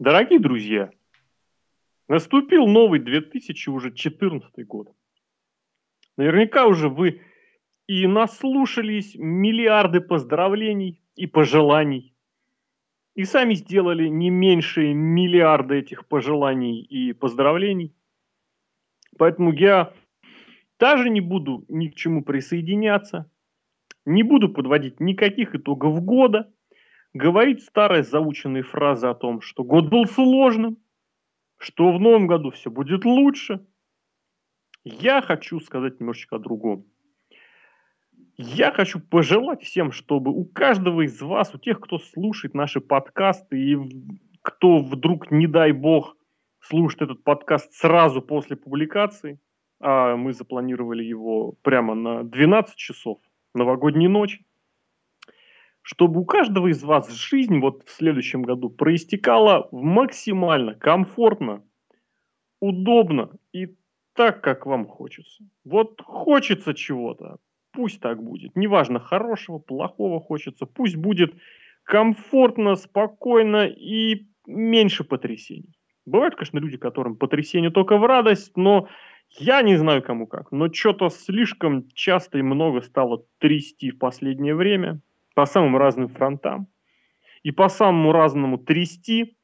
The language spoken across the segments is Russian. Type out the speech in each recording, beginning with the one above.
Дорогие друзья, наступил новый 2014 год. Наверняка уже вы и наслушались миллиарды поздравлений и пожеланий, и сами сделали не меньше миллиарда этих пожеланий и поздравлений. Поэтому я даже не буду ни к чему присоединяться, не буду подводить никаких итогов года, говорить старые заученные фразы о том, что год был сложным, что в новом году все будет лучше. Я хочу сказать немножечко о другом. Я хочу пожелать всем, чтобы у каждого из вас, у тех, кто слушает наши подкасты и кто вдруг, не дай бог, слушает этот подкаст сразу после публикации, а мы запланировали его прямо на 12 часов новогодней ночи, чтобы у каждого из вас жизнь вот в следующем году проистекала максимально комфортно, удобно и так, как вам хочется. Вот хочется чего-то, пусть так будет. Неважно, хорошего, плохого хочется, пусть будет комфортно, спокойно и меньше потрясений. Бывают, конечно, люди, которым потрясение только в радость, но я не знаю, кому как. Но что-то слишком часто и много стало трясти в последнее время по самым разным фронтам и по самому разному трясти.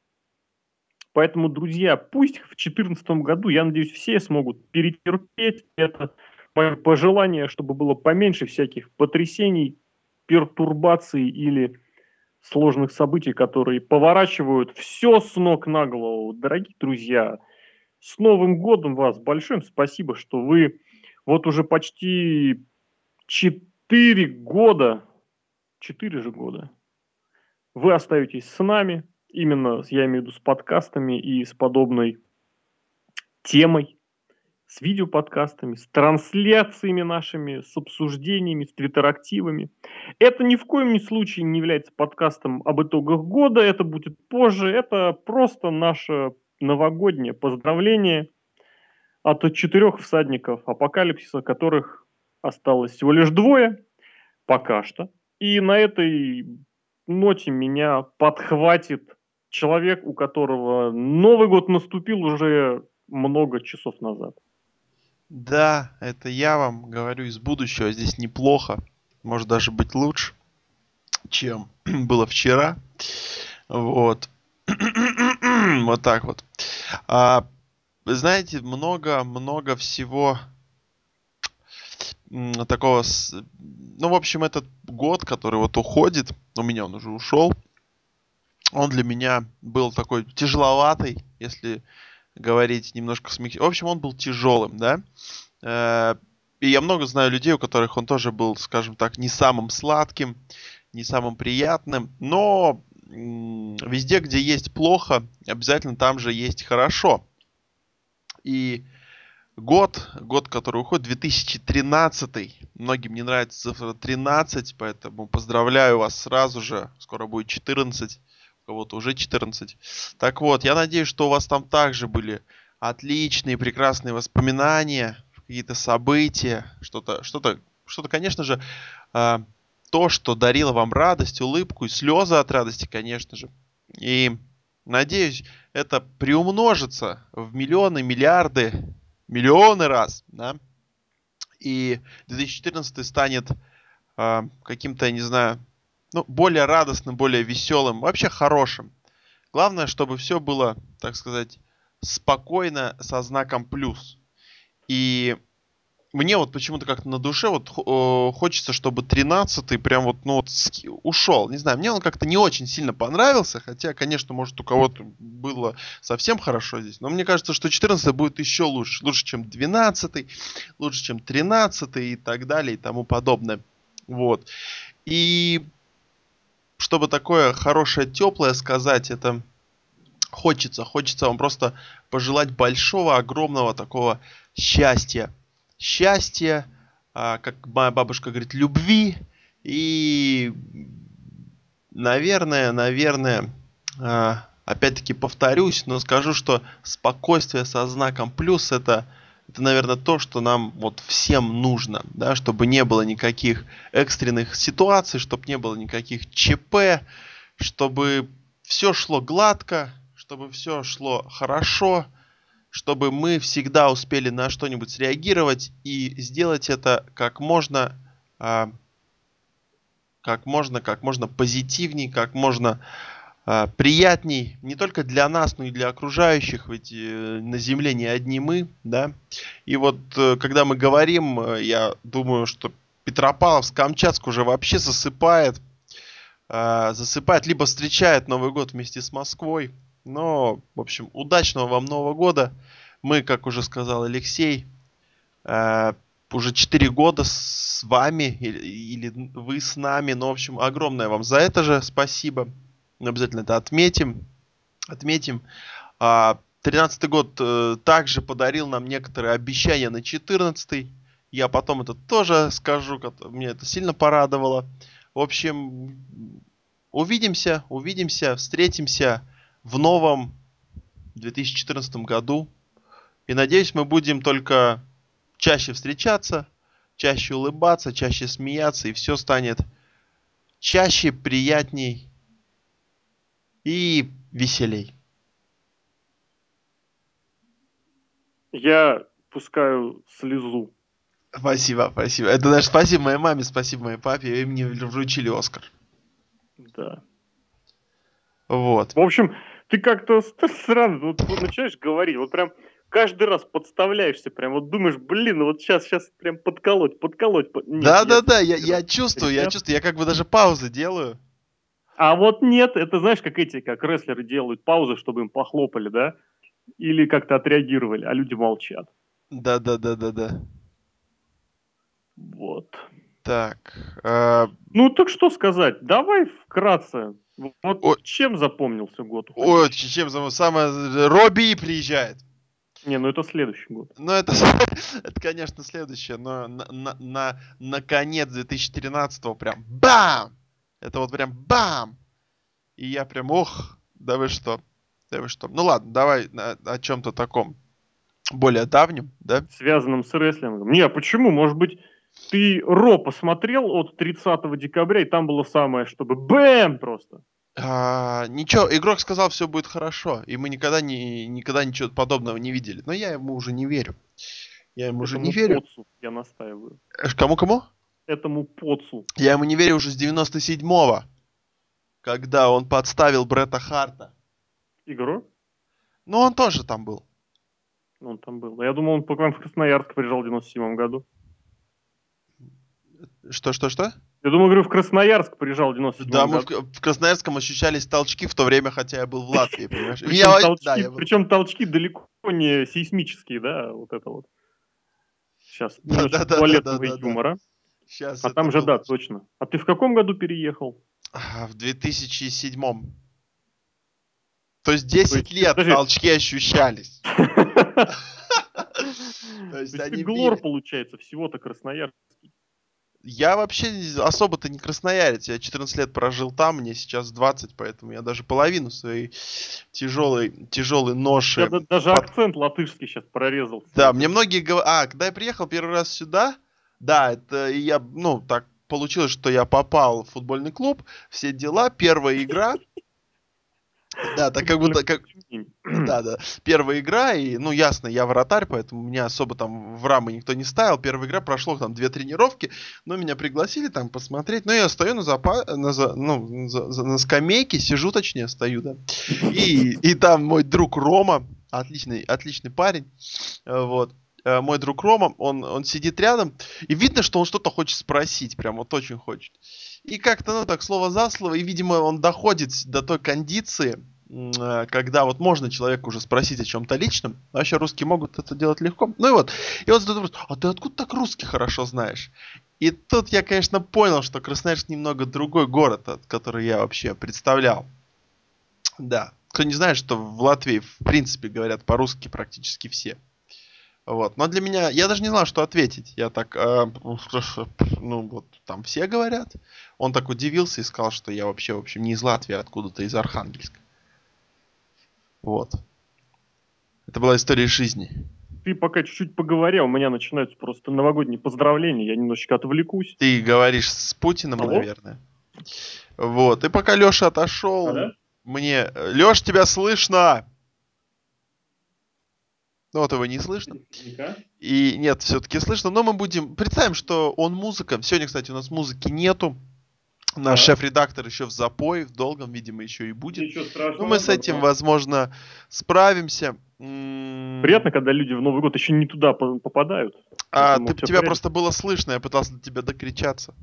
Поэтому, друзья, пусть в 2014 году, я надеюсь, все смогут перетерпеть это мое пожелание, чтобы было поменьше всяких потрясений, пертурбаций или сложных событий, которые поворачивают все с ног на голову. Дорогие друзья, с Новым годом вас! Большое спасибо, что вы вот уже почти 4 года, 4 же года, вы остаетесь с нами, именно, я имею в виду, с подкастами и с подобной темой с видеоподкастами, с трансляциями нашими, с обсуждениями, с твиттерактивами. Это ни в коем случае не является подкастом об итогах года, это будет позже, это просто наше новогоднее поздравление от четырех всадников апокалипсиса, которых осталось всего лишь двое, пока что. И на этой ноте меня подхватит человек, у которого Новый год наступил уже много часов назад. Да, это я вам говорю из будущего. Здесь неплохо. Может даже быть лучше, чем было вчера. Вот. вот так вот. А, знаете, много-много всего такого... Ну, в общем, этот год, который вот уходит, у меня он уже ушел, он для меня был такой тяжеловатый, если говорить немножко смягчить. В общем, он был тяжелым, да. Э, и я много знаю людей, у которых он тоже был, скажем так, не самым сладким, не самым приятным. Но везде, где есть плохо, обязательно там же есть хорошо. И год, год, который уходит, 2013. Многим не нравится цифра 13, поэтому поздравляю вас сразу же. Скоро будет 14 кого-то уже 14. Так вот, я надеюсь, что у вас там также были отличные, прекрасные воспоминания, какие-то события, что-то, что-то, что-то, конечно же, э, то, что дарило вам радость, улыбку и слезы от радости, конечно же. И надеюсь, это приумножится в миллионы, миллиарды, миллионы раз, да. И 2014 станет э, каким-то, не знаю, ну, более радостным, более веселым, вообще хорошим. Главное, чтобы все было, так сказать, спокойно, со знаком плюс. И мне вот почему-то как-то на душе вот хочется, чтобы 13-й прям вот, ну вот ушел. Не знаю, мне он как-то не очень сильно понравился, хотя, конечно, может у кого-то было совсем хорошо здесь, но мне кажется, что 14 будет еще лучше. Лучше, чем 12 лучше, чем 13 и так далее и тому подобное. Вот. И чтобы такое хорошее, теплое сказать, это хочется. Хочется вам просто пожелать большого, огромного такого счастья. Счастья, а, как моя бабушка говорит, любви. И, наверное, наверное, а, опять-таки повторюсь, но скажу, что спокойствие со знаком плюс это это, наверное, то, что нам вот всем нужно, да, чтобы не было никаких экстренных ситуаций, чтобы не было никаких ЧП, чтобы все шло гладко, чтобы все шло хорошо, чтобы мы всегда успели на что-нибудь среагировать и сделать это как можно, а, как можно, как можно позитивней, как можно а, приятней не только для нас, но и для окружающих, ведь э, на Земле не одни мы, да. И вот э, когда мы говорим, э, я думаю, что Петропавловск, Камчатск уже вообще засыпает, а, засыпает, либо встречает Новый год вместе с Москвой. Но, в общем, удачного вам Нового года. Мы, как уже сказал Алексей, уже 4 года с вами, или, или вы с нами. Ну, в общем, огромное вам за это же спасибо. Мы обязательно это отметим. Отметим. А, 13 год э, также подарил нам некоторые обещания на 14 Я потом это тоже скажу, мне это сильно порадовало. В общем, увидимся, увидимся, встретимся в новом 2014 году. И надеюсь, мы будем только чаще встречаться, чаще улыбаться, чаще смеяться, и все станет чаще, приятней и веселей. Я пускаю слезу. Спасибо, спасибо. Это даже спасибо моей маме, спасибо моей папе. И мне вручили Оскар. Да. Вот. В общем, ты как-то странно вот, вот начинаешь говорить, вот прям каждый раз подставляешься, прям вот думаешь, блин, ну вот сейчас, сейчас прям подколоть, подколоть. Под... Нет, да, я, да, да, я, я чувствую, я чувствую, я как бы даже паузы делаю. А вот нет, это знаешь, как эти, как рестлеры делают паузы, чтобы им похлопали, да? Или как-то отреагировали, а люди молчат. Да, да, да, да, да. Вот. Так. Э... Ну так что сказать? Давай вкратце. Вот О... чем запомнился год? Ой, чем? Самое... Робби приезжает. Не, ну это следующий год. Ну это, это конечно, следующее, но на, на, на, на конец 2013 прям бам! Это вот прям бам! И я прям, ох, да вы что, да вы что. Ну ладно, давай о, о чем-то таком более давнем, да? Связанном с рестлингом. Не, а почему? Может быть, ты Ро посмотрел от 30 декабря, и там было самое, чтобы бэм просто. А, ничего, игрок сказал, все будет хорошо, и мы никогда не никогда ничего подобного не видели. Но я ему уже не верю. Я ему Этому уже не верю. Поцу я настаиваю. Кому кому? Этому поцу. Я ему не верю уже с 97-го когда он подставил Бретта Харта. Игру? Ну, он тоже там был. Он там был. Я думал, он по в Красноярск приезжал в 97 году. Что, что, что? Я думаю, говорю, в Красноярск приезжал в 97 Да, мы в, в Красноярском ощущались толчки в то время, хотя я был в Латвии, понимаешь? Причем, я, толчки, да, я был... причем толчки далеко не сейсмические, да, вот это вот. Сейчас, да, да, туалетного да, да, юмора. Сейчас а там же, да, точно. А ты в каком году переехал? В 2007. То есть 10 То есть, лет подожди. толчки ощущались. То есть ты глор, получается, всего-то красноярский. Я вообще особо-то не красноярец. Я 14 лет прожил там, мне сейчас 20, поэтому я даже половину своей тяжелой, тяжелой ноши... Я даже акцент латышский сейчас прорезал. Да, мне многие говорят... А, когда я приехал первый раз сюда, да, это я, ну, так получилось, что я попал в футбольный клуб, все дела, первая игра. Да, так как будто как... Да, да. Первая игра, и, ну, ясно, я вратарь, поэтому меня особо там в рамы никто не ставил. Первая игра прошло там две тренировки, но меня пригласили там посмотреть. Ну, я стою на, запа... на, за... ну, за... За... на скамейке, сижу точнее, стою, да. И, и там мой друг Рома, отличный, отличный парень, вот. Э, мой друг Рома, он, он сидит рядом, и видно, что он что-то хочет спросить, прям вот очень хочет. И как-то, ну так, слово за слово, и, видимо, он доходит до той кондиции, э, когда вот можно человеку уже спросить о чем-то личном. Вообще русские могут это делать легко. Ну и вот. И вот задает вопрос, а ты откуда так русский хорошо знаешь? И тут я, конечно, понял, что Красноярск немного другой город, который я вообще представлял. Да. Кто не знает, что в Латвии, в принципе, говорят по-русски практически все. Вот. Но для меня, я даже не знал, что ответить. Я так, э, ну вот, там все говорят. Он так удивился и сказал, что я вообще, в общем, не из Латвии, а откуда-то из Архангельска. Вот. Это была история жизни. Ты пока чуть-чуть поговори, а у меня начинаются просто новогодние поздравления, я немножечко отвлекусь. Ты говоришь с Путиным, Алло? наверное. Вот. И пока Леша отошел, а, да? мне... Леш, тебя слышно! Но вот его не слышно. И нет, все-таки слышно, но мы будем... Представим, что он музыка. Сегодня, кстати, у нас музыки нету. Наш Да. шеф-редактор еще в запой, в долгом, видимо, еще и будет. Ничего страшного. Ну, мы с этим, возможно, справимся. Приятно, когда люди в Новый год еще не туда по- попадают. А, ты, тебя порядке. просто было слышно, я пытался до тебя докричаться.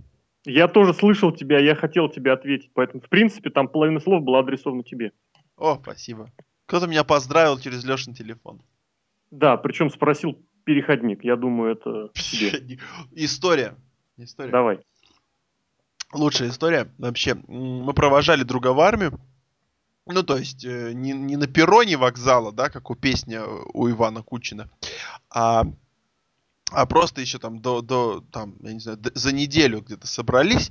Я тоже слышал тебя, я хотел тебе ответить, поэтому, в принципе, там половина слов была адресована тебе. О, спасибо. Кто-то меня поздравил через Лешин телефон. Да, причем спросил переходник. Я думаю, это тебе. История. История. Давай. Лучшая история вообще. Мы провожали друга в армию. Ну, то есть, э, не, не на перроне вокзала, да, как у песни у Ивана Кучина, а, а просто еще там до, до там, я не знаю, д- за неделю где-то собрались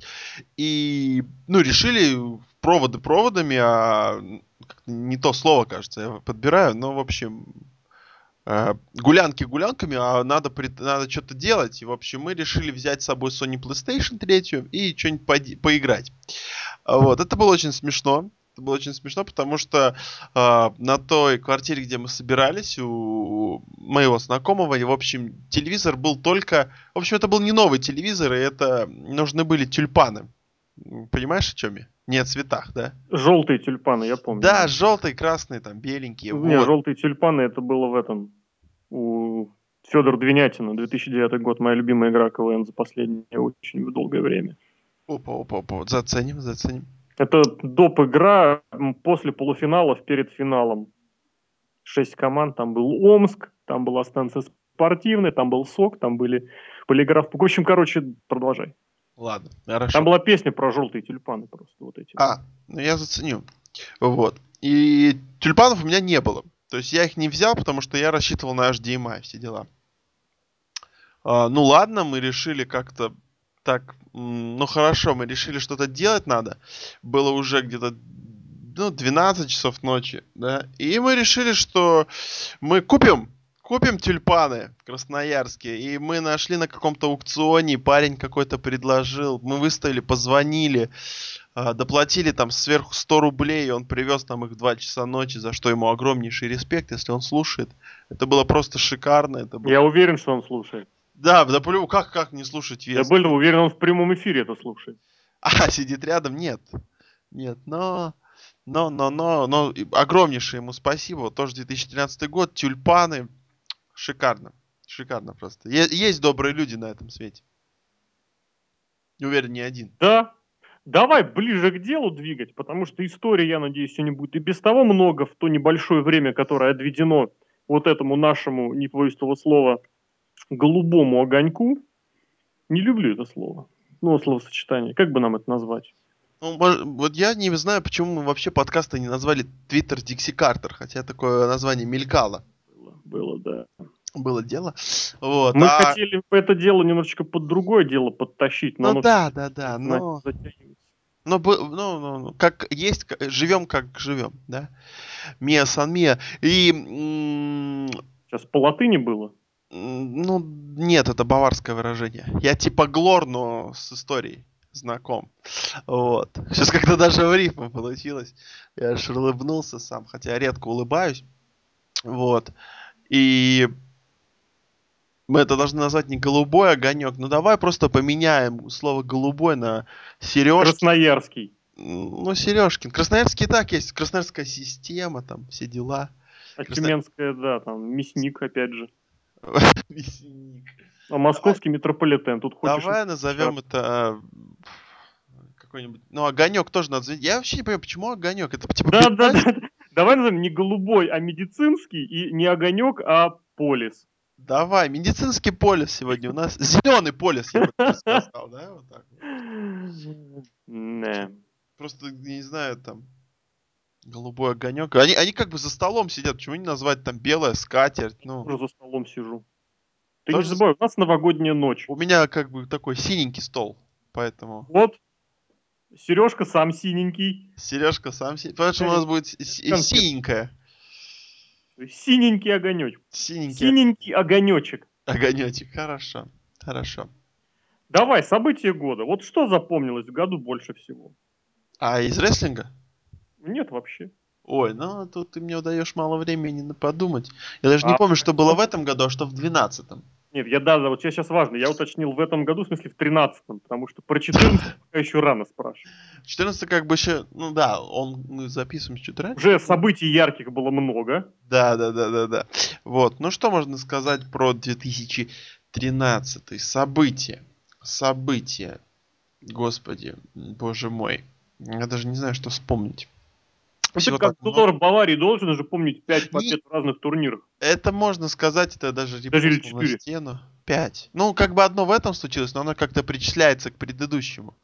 и, ну, решили проводы проводами, а не то слово, кажется, я подбираю, но, в общем, э, гулянки гулянками, а надо, надо что-то делать. И, в общем, мы решили взять с собой Sony PlayStation 3 и что-нибудь поиграть. А Вот, это было очень смешно. Это было очень смешно, потому что а, на той квартире, где мы собирались, у моего знакомого, и, в общем, телевизор был только... В общем, это был не новый телевизор, и это нужны были тюльпаны. Понимаешь, о чем я? Не о цветах, да? Желтые тюльпаны, я помню. Да, желтые, красные, там, беленькие. Не, вот. желтые тюльпаны это было в этом. У Федора Двинятина, 2009 год, моя любимая игра КВН за последнее очень долгое время. Опа, опа, опа, заценим, заценим. Это доп. игра после полуфиналов перед финалом. Шесть команд, там был Омск, там была станция спортивная, там был СОК, там были полиграф. В общем, короче, продолжай. Ладно, хорошо. Там была песня про желтые тюльпаны просто вот эти. А, ну я заценю. Вот. И тюльпанов у меня не было. То есть я их не взял, потому что я рассчитывал на HDMI, все дела. А, ну ладно, мы решили как-то так, ну хорошо, мы решили что-то делать надо. Было уже где-то ну, 12 часов ночи, да. И мы решили, что мы купим, купим тюльпаны красноярские. И мы нашли на каком-то аукционе, парень какой-то предложил. Мы выставили, позвонили, доплатили там сверху 100 рублей, и он привез нам их в 2 часа ночи, за что ему огромнейший респект, если он слушает. Это было просто шикарно. Это было... Я уверен, что он слушает. Да, да, как, как не слушать Я Вест? более уверен, он в прямом эфире это слушает. А, сидит рядом? Нет. Нет, но... Но, но, но, но огромнейшее ему спасибо. Тоже 2013 год, тюльпаны. Шикарно. Шикарно просто. Е- есть добрые люди на этом свете. Не уверен, не один. Да. Давай ближе к делу двигать, потому что истории, я надеюсь, сегодня будет и без того много в то небольшое время, которое отведено вот этому нашему, не побоюсь этого слова, голубому огоньку. Не люблю это слово. Ну, словосочетание. Как бы нам это назвать? Ну, вот я не знаю, почему мы вообще подкасты не назвали Твиттер Дикси Картер, хотя такое название мелькало. Было, было да. Было дело. Вот. Мы а- хотели это дело немножечко под другое дело подтащить, но Ну да, да, да, но... Но, ну, ну, ну, как есть, живем как живем, да? Мия сан мия. И, Сейчас по латыни было. ну, нет, это баварское выражение. Я типа глор, но с историей знаком. Вот. Сейчас как-то даже в рифму получилось. Я аж улыбнулся сам, хотя я редко улыбаюсь. Вот. И мы это должны назвать не голубой огонек. Ну давай просто поменяем слово голубой на сережки. Красноярский. Ну, Сережкин. Красноярский и так есть. Красноярская система, там, все дела. А Красноя- Тюменская, да, там, мясник, опять же. Мясник. А московский метрополитен. Тут хочешь... Давай назовем это а, какой-нибудь... Ну, огонек тоже надо... Я вообще не понимаю, почему огонек? Это типа... Да, да. да. Давай назовем не голубой, а медицинский, и не огонек, а полис. Давай, медицинский полис сегодня у нас. Зеленый полис, я бы сказал, да? Вот так. Не. Просто, я не знаю, там... Голубой огонек. Они, они как бы за столом сидят. Почему не назвать там белая скатерть? Ну, Уже за столом сижу. Ты Тоже не забывай, у нас новогодняя ночь. у меня как бы такой синенький стол. Поэтому... Вот, Сережка сам синенький, Сережка сам си... Поэтому у нас будет синенькая. Синенький огонечек. Синенький Синенький огонечек. огонечек. Хорошо. Хорошо. Давай, события года. Вот что запомнилось в году больше всего? А из рестлинга? Нет вообще. Ой, ну тут ты мне даешь мало времени на подумать. Я даже не А, помню, что было в этом году, а что в двенадцатом. Нет, я да, да, вот сейчас, сейчас важно. Я уточнил в этом году, в смысле в 13-м, потому что про 14 пока еще рано спрашивать. 14 как бы еще, ну да, он мы записываем чуть раньше. Уже событий ярких было много. Да, да, да, да, да. Вот, ну что можно сказать про 2013 события? События. Господи, боже мой. Я даже не знаю, что вспомнить. Ну, ты как так много. доллар Баварии должен же помнить 5 Не- побед в разных турнирах. Это можно сказать, это даже Даже или репостнул на четыре. стену. Пять. Ну, как бы одно в этом случилось, но оно как-то причисляется к предыдущему.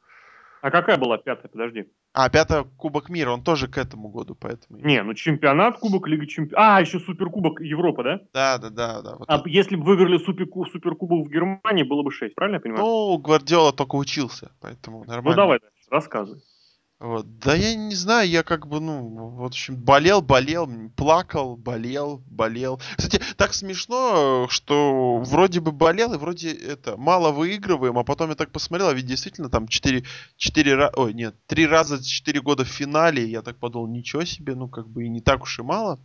А какая была пятая, подожди? А, пятое Кубок мира, он тоже к этому году, поэтому... Не, ну чемпионат, Кубок, Лига Чемпионов. А, еще Суперкубок Европы, да? Да, да, да, да. вот А это. если бы выиграли суперку, Суперкубок в Германии, было бы 6, правильно я понимаю? Ну, Гвардиола только учился, поэтому нормально. ну давай, дальше, рассказывай. Вот. Да я не знаю, я как бы, ну, в общем, болел, болел, плакал, болел, болел. Кстати, так смешно, что вроде бы болел, и вроде это, мало выигрываем, а потом я так посмотрел, а ведь действительно там 4, 4 раза, ой, нет, 3 раза за 4 года в финале, я так подумал, ничего себе, ну, как бы и не так уж и мало.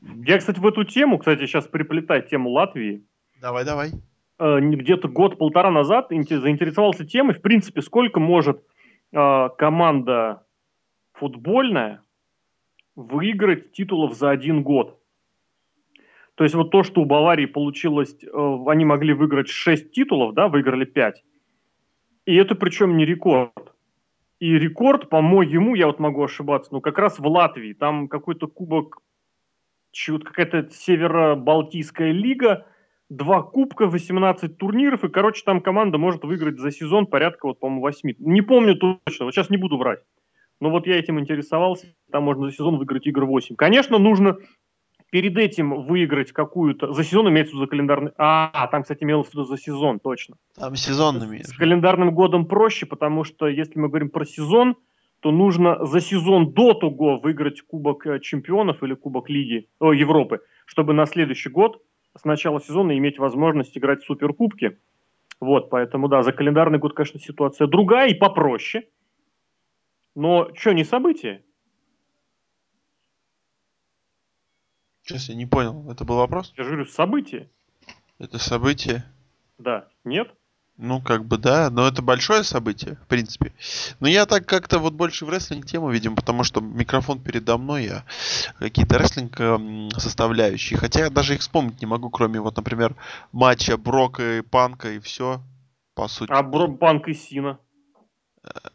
Я, кстати, в эту тему, кстати, сейчас приплетаю тему Латвии. Давай, давай. Э, где-то год-полтора назад инте- заинтересовался темой, в принципе, сколько может э, команда футбольная выиграть титулов за один год. То есть вот то, что у Баварии получилось, э, они могли выиграть 6 титулов, да, выиграли 5. И это причем не рекорд. И рекорд, по-моему, я вот могу ошибаться, но как раз в Латвии. Там какой-то кубок, какая-то северо-балтийская лига, два кубка, 18 турниров, и, короче, там команда может выиграть за сезон порядка, вот, по-моему, 8. Не помню точно, вот сейчас не буду врать. Но вот я этим интересовался, там можно за сезон выиграть игр 8. Конечно, нужно перед этим выиграть какую-то... За сезон имеется в виду за календарный... А, там, кстати, имелось в виду за сезон, точно. Там сезонными. С календарным годом проще, потому что если мы говорим про сезон, то нужно за сезон до того выиграть Кубок э, Чемпионов или Кубок Лиги о, Европы, чтобы на следующий год с начала сезона иметь возможность играть в Суперкубки. Вот, поэтому, да, за календарный год, конечно, ситуация другая и попроще. Но что, не событие? Сейчас я не понял, это был вопрос? Я же говорю, событие. Это событие? Да, нет? Ну, как бы да, но это большое событие, в принципе. Но я так как-то вот больше в рестлинг тему, видим, потому что микрофон передо мной, я какие-то рестлинг эм, составляющие. Хотя я даже их вспомнить не могу, кроме вот, например, матча Брока и Панка и все. По сути. А Бро- Панк и Сина?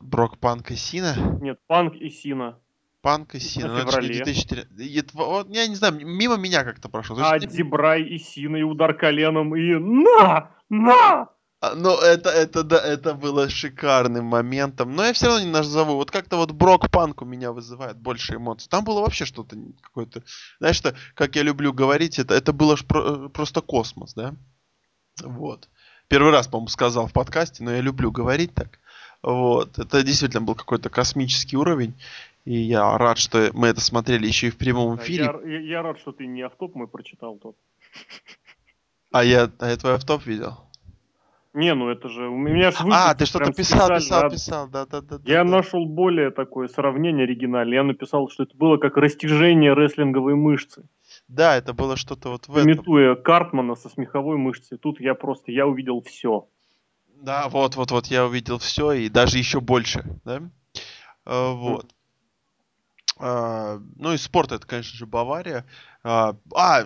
Брок, Панк и Сина. Нет, Панк и Сина. Панк и Сина. На ну, феврале. 2004. И это вот, я не знаю, мимо меня как-то прошло. А Дебрай и Сина, и удар коленом, и на! На! А, Ну, это, это, да, это было шикарным моментом. Но я все равно не назову. Вот как-то вот Брок Панк у меня вызывает больше эмоций. Там было вообще что-то какое-то... Знаешь, что, как я люблю говорить, это, это было ж про- просто космос, да? Вот. Первый раз, по-моему, сказал в подкасте, но я люблю говорить так. Вот. Это действительно был какой-то космический уровень. И я рад, что мы это смотрели еще и в прямом эфире. Я, я- я рад, что ты не автоп мой прочитал тот. А я, а я твой автоп видел. Не, ну это же... У меня ж А, ты что-то писал, писал, да. писал, да, да, да. Я да, да. нашел более такое сравнение оригинальное. Я написал, что это было как растяжение рестлинговой мышцы, Да, это было что-то вот в этом. имитуя Картмана со смеховой мышцей. Тут я просто, я увидел все. Да, вот, вот, вот, я увидел все и даже еще больше, да? А, вот. А, ну и спорт это, конечно же, Бавария. А, а,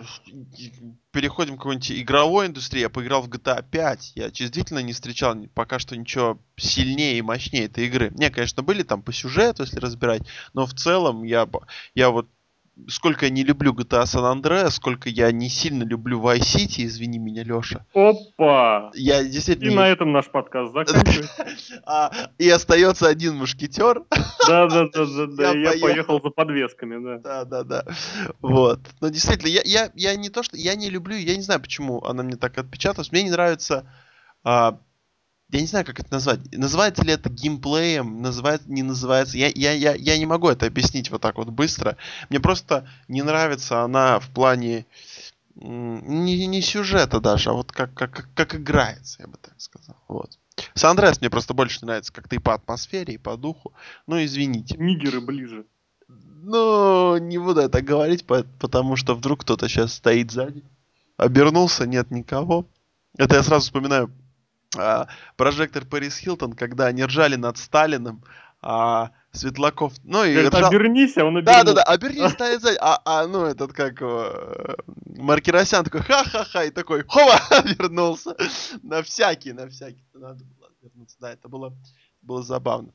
переходим к какой-нибудь игровой индустрии. Я поиграл в GTA 5. Я действительно не встречал пока что ничего сильнее и мощнее этой игры. Не, конечно, были там по сюжету, если разбирать, но в целом я, я вот сколько я не люблю GTA San Andreas, сколько я не сильно люблю Vice City, извини меня, Леша. Опа! Я И действительно... на этом наш подкаст заканчивается. А, и остается один мушкетер. Да, да, да, да, да. Я и поехал. за подвесками, да. Да, да, да. Вот. Но действительно, я, не то, что. Я не люблю, я не знаю, почему она мне так отпечаталась. Мне не нравится. Я не знаю, как это назвать. Называется ли это геймплеем, называется, не называется. Я, я, я, я не могу это объяснить вот так вот быстро. Мне просто не нравится она в плане не, не сюжета даже, а вот как, как, как, как играется, я бы так сказал. Вот. Сан-Андреас мне просто больше нравится как-то и по атмосфере, и по духу. Ну, извините. Нигеры ближе. Ну, не буду это говорить, потому что вдруг кто-то сейчас стоит сзади. Обернулся, нет никого. Это я сразу вспоминаю прожектор Пэрис Хилтон, когда они ржали над Сталиным, а Светлаков, ну и Говорит, ржал... обернись, а он Да, обернулся. да, да, обернись, стоит сзади. А, а, ну, этот, как его, Маркиросян такой, ха-ха-ха, и такой, хова, вернулся. На всякий, на всякий. Надо было вернуться. Да, это было, было забавно.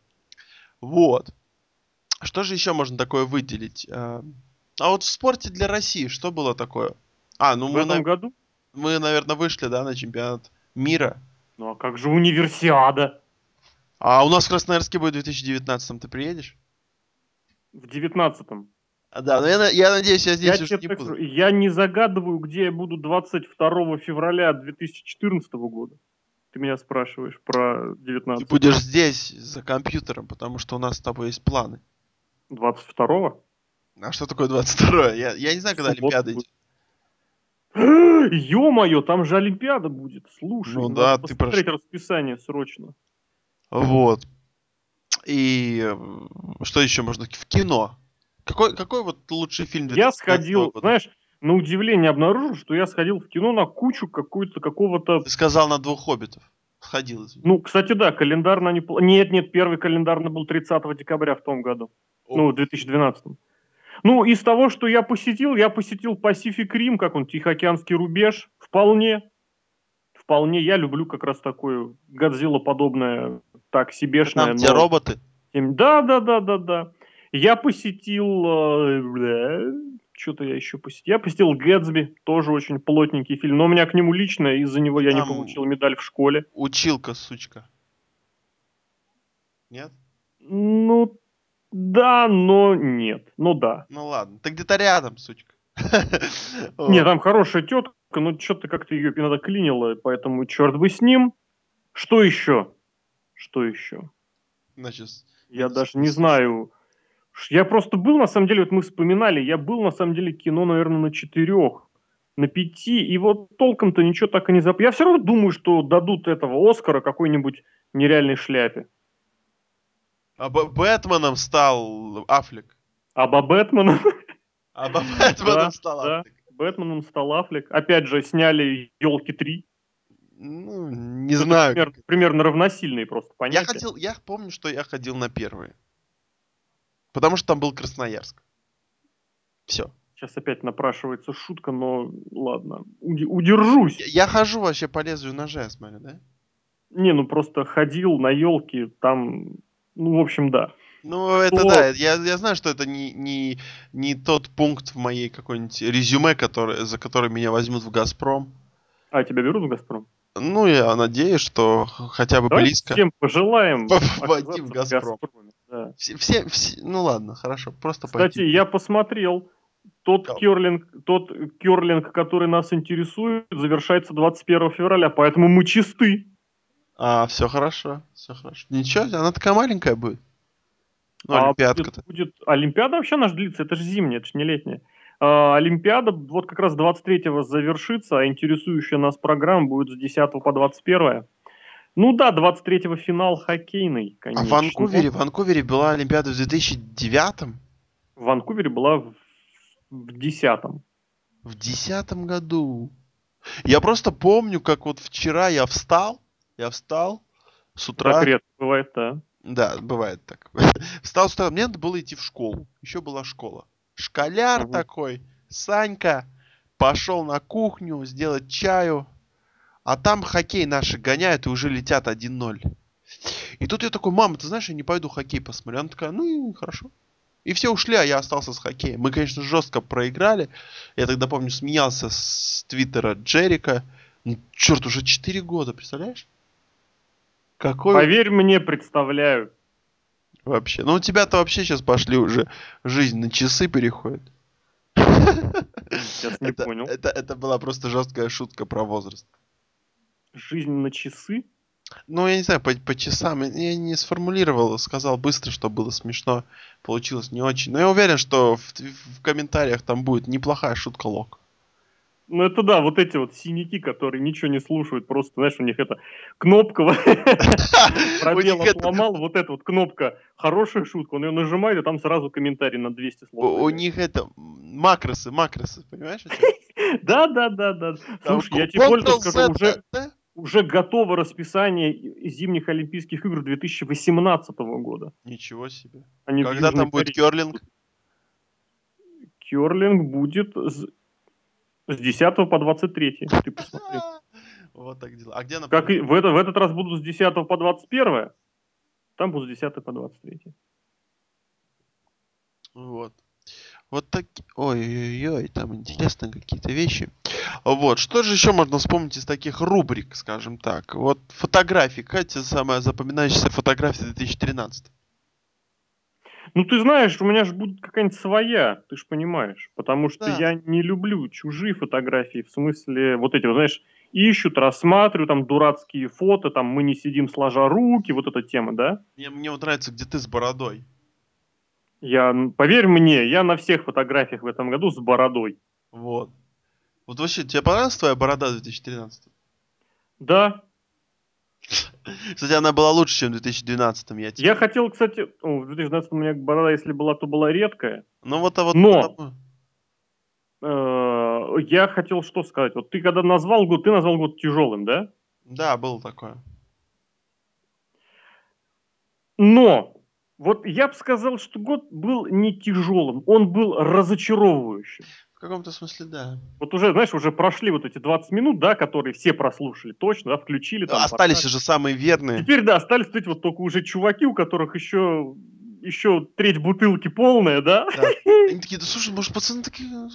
Вот. Что же еще можно такое выделить? А а вот в спорте для России что было такое? А, ну В мы, этом на- году? мы, наверное, вышли, да, на чемпионат мира. Ну а как же универсиада? А у нас в Красноярске будет в 2019 ты приедешь? В девятнадцатом. А, да, но я, я надеюсь, я Я здесь уже тебе не буду. скажу, я не загадываю, где я буду 22 февраля 2014 года. Ты меня спрашиваешь про Ты 19 будешь здесь за компьютером, потому что у нас с тобой есть планы. 22 А что такое 22 я, я не знаю, когда Суббота Олимпиада будет. идет. Ё-моё, там же Олимпиада будет. Слушай, Ну надо да, ты посмотреть расписание срочно. Вот. И э, что еще можно? В кино. Какой, какой вот лучший фильм Я 2019 сходил, года? знаешь, на удивление обнаружил, что я сходил в кино на кучу какой-то какого-то... Ты сказал на двух хоббитов. Сходил, извини. Ну, кстати, да, календарно не... Нет, нет, первый календарно был 30 декабря в том году. Ну, в 2012. Ну, из того, что я посетил, я посетил Pacific Rim, как он, Тихоокеанский рубеж. Вполне. Вполне. Я люблю как раз такое Годзилла-подобное, так, себешное. Там, где но- роботы. Тем- Да, да, да, да, да. Я посетил... Что-то я еще посетил. Я посетил Гэтсби, тоже очень плотненький фильм. Но у меня к нему лично, из-за него я не Там- получил медаль в школе. Училка, сучка. Нет? Ну, да, но нет. Ну да. Ну ладно. Ты где-то рядом, сучка. Не, там хорошая тетка, но что-то как-то ее иногда клинило, поэтому черт бы с ним. Что еще? Что еще? Значит, Я даже не знаю. Я просто был, на самом деле, вот мы вспоминали, я был, на самом деле, кино, наверное, на четырех, на пяти, и вот толком-то ничего так и не зап... Я все равно думаю, что дадут этого Оскара какой-нибудь нереальной шляпе. А Б- Бэтменом стал Аффлек. А по Бэтмену, А Б- Бэтменом Да, стал да. Аффлек. Бэтменом стал Аффлек. Опять же, сняли «Елки 3». Ну, не знаю. Пример- примерно равносильные просто Я понятия. хотел, я помню, что я ходил на первые. Потому что там был Красноярск. Все. Сейчас опять напрашивается шутка, но ладно, удержусь. Я, я хожу вообще по лезвию ножа, я смотрю, да? Не, ну просто ходил на елки, там, ну, в общем, да. Ну, это Что? да, я, я знаю, что это не, не, не тот пункт в моей какой-нибудь резюме, который, за который меня возьмут в Газпром. А, тебя берут в «Газпром»? Ну, я надеюсь, что хотя бы Давайте близко. всем пожелаем Войти в «Газпром». «Газпроме», да. Все, все, все- ну ладно, хорошо, просто Кстати, пойти. я посмотрел, тот Да. керлинг, тот керлинг, который нас интересует, завершается 21 февраля, поэтому мы чисты. А, все хорошо, все хорошо. Ничего, она такая маленькая будет. Ну, А Олимпиадка-то. будет, будет- Олимпиада вообще наш длится, это же зимняя, это же не летняя. А, Олимпиада вот как раз 23-го завершится, а интересующая нас программа будет с 10 по 21. Ну да, 23-го финал хоккейный, А конечно. в Ванкувере, в Ванкувере была Олимпиада в 2009 В Ванкувере была в, в 10-м. В десятом году. Я просто помню, как вот вчера я встал, я встал с утра. Редко бывает, да. Да, бывает так. Встал с утра, мне надо было идти в школу. Еще была школа. Школяр Мгм. такой, Санька, пошел на кухню сделать чаю. А там хоккей наши гоняют и уже летят 1-0. И тут я такой, мама, ты знаешь, я не пойду хоккей посмотрю. Она такая, ну хорошо. И все ушли, а я остался с хоккеем. Мы, конечно, жестко проиграли. Я тогда, помню, смеялся с твиттера Джерика. Ну, черт, уже 4 года, представляешь? Какой Поверь мне, представляю. вообще? Ну, у тебя-то вообще сейчас пошли уже жизнь на часы переходит. Сейчас не это, понял. Это, это была просто жесткая шутка про возраст. Жизнь на часы? Ну, я не знаю, по, по часам. Я не сформулировал, сказал быстро, что было смешно. Получилось не очень. Но я уверен, что в, в комментариях там будет неплохая шутка лог. Ну, это да, вот эти вот синяки, которые ничего не слушают, просто, знаешь, у них это кнопка пробел отломал, вот эта вот кнопка хорошая шутка, он ее нажимает, и там сразу комментарий на 200 слов. У них это макросы, макросы, понимаешь? Да, да, да, да. Слушай, я тебе больше скажу, уже уже готово расписание зимних Олимпийских игр 2018 года. Ничего себе. Они Когда там будет керлинг? Керлинг будет с 10 по 23. Ты посмотри. Вот так дела. А где она? Как и в, это, в этот раз будут с 10 по 21. Там будут с 10 по 23. Вот. Вот так... Ой-ой-ой, там интересно какие-то вещи. Вот, что же еще можно вспомнить из таких рубрик, скажем так? Вот фотографии. Какая самая запоминающаяся фотография 2013? Ну, ты знаешь, у меня же будет какая-нибудь своя, ты же понимаешь. Потому что да. я не люблю чужие фотографии, в смысле, вот эти, вот, знаешь, ищут, рассматривают, там, дурацкие фото, там, мы не сидим сложа руки, вот эта тема, да? Мне, мне вот нравится, где ты с бородой. Я, поверь мне, я на всех фотографиях в этом году с бородой. Вот. Вот вообще, тебе понравилась твоя борода 2013? Да, кстати, она была лучше, чем в 2012. Я, тебе... я хотел, кстати, о, в 2012 у меня борода, если была, то была редкая. Ну вот, а вот... Но э, я хотел что сказать. Вот ты когда назвал год, ты назвал год тяжелым, да? Да, было такое. Но вот я бы сказал, что год был не тяжелым, он был разочаровывающим каком-то смысле, да. Вот уже, знаешь, уже прошли вот эти 20 минут, да, которые все прослушали точно, да, включили. Там, остались портали. же самые верные. Теперь, да, остались вот эти вот только уже чуваки, у которых еще еще треть бутылки полная, да? да. Они такие, да слушай, может, пацаны такие... Ну,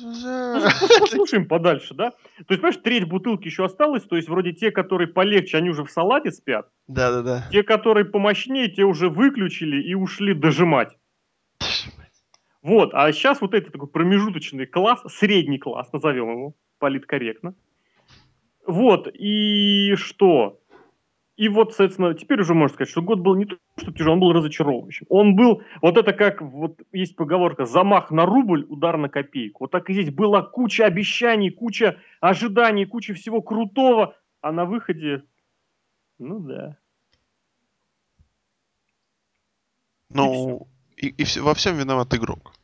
послушаем подальше, да? То есть, понимаешь, треть бутылки еще осталась, то есть, вроде те, которые полегче, они уже в салате спят. Да-да-да. Те, которые помощнее, те уже выключили и ушли дожимать. Вот, а сейчас вот этот такой промежуточный класс, средний класс, назовем его политкорректно. Вот, и что? И вот, соответственно, теперь уже можно сказать, что год был не то, что тяжелый, он был разочаровывающим. Он был, вот это как, вот есть поговорка, замах на рубль, удар на копейку. Вот так и здесь была куча обещаний, куча ожиданий, куча всего крутого, а на выходе, ну да. Ну, и, и, и во всем виноват игрок.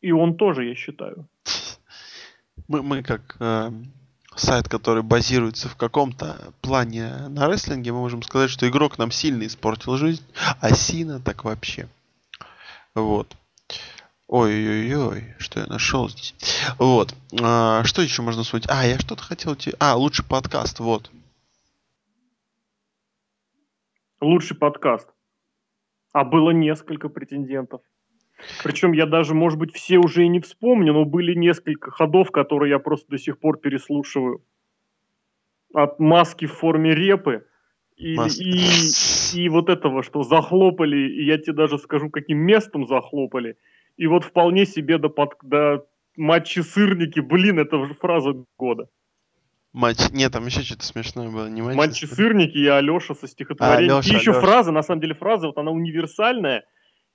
И он тоже, я считаю. Мы, мы как э, сайт, который базируется в каком-то плане на рестлинге, мы можем сказать, что игрок нам сильно испортил жизнь, а Сина так вообще. Вот. Ой-ой-ой, что я нашел здесь. Вот. А, что еще можно вспомнить? А, я что-то хотел тебе... А, лучший подкаст, вот. Лучший подкаст. А было несколько претендентов. Причем я даже, может быть, все уже и не вспомню, но были несколько ходов, которые я просто до сих пор переслушиваю. От маски в форме репы и, и, и вот этого, что захлопали, и я тебе даже скажу, каким местом захлопали. И вот вполне себе до, под, до матчи сырники, блин, это уже фраза года. Матч, нет, там еще что-то смешное было, не матч. Матчи сырники и Алеша со стихотворением. А, Алеша, и еще Алеша. фраза, на самом деле фраза, вот она универсальная,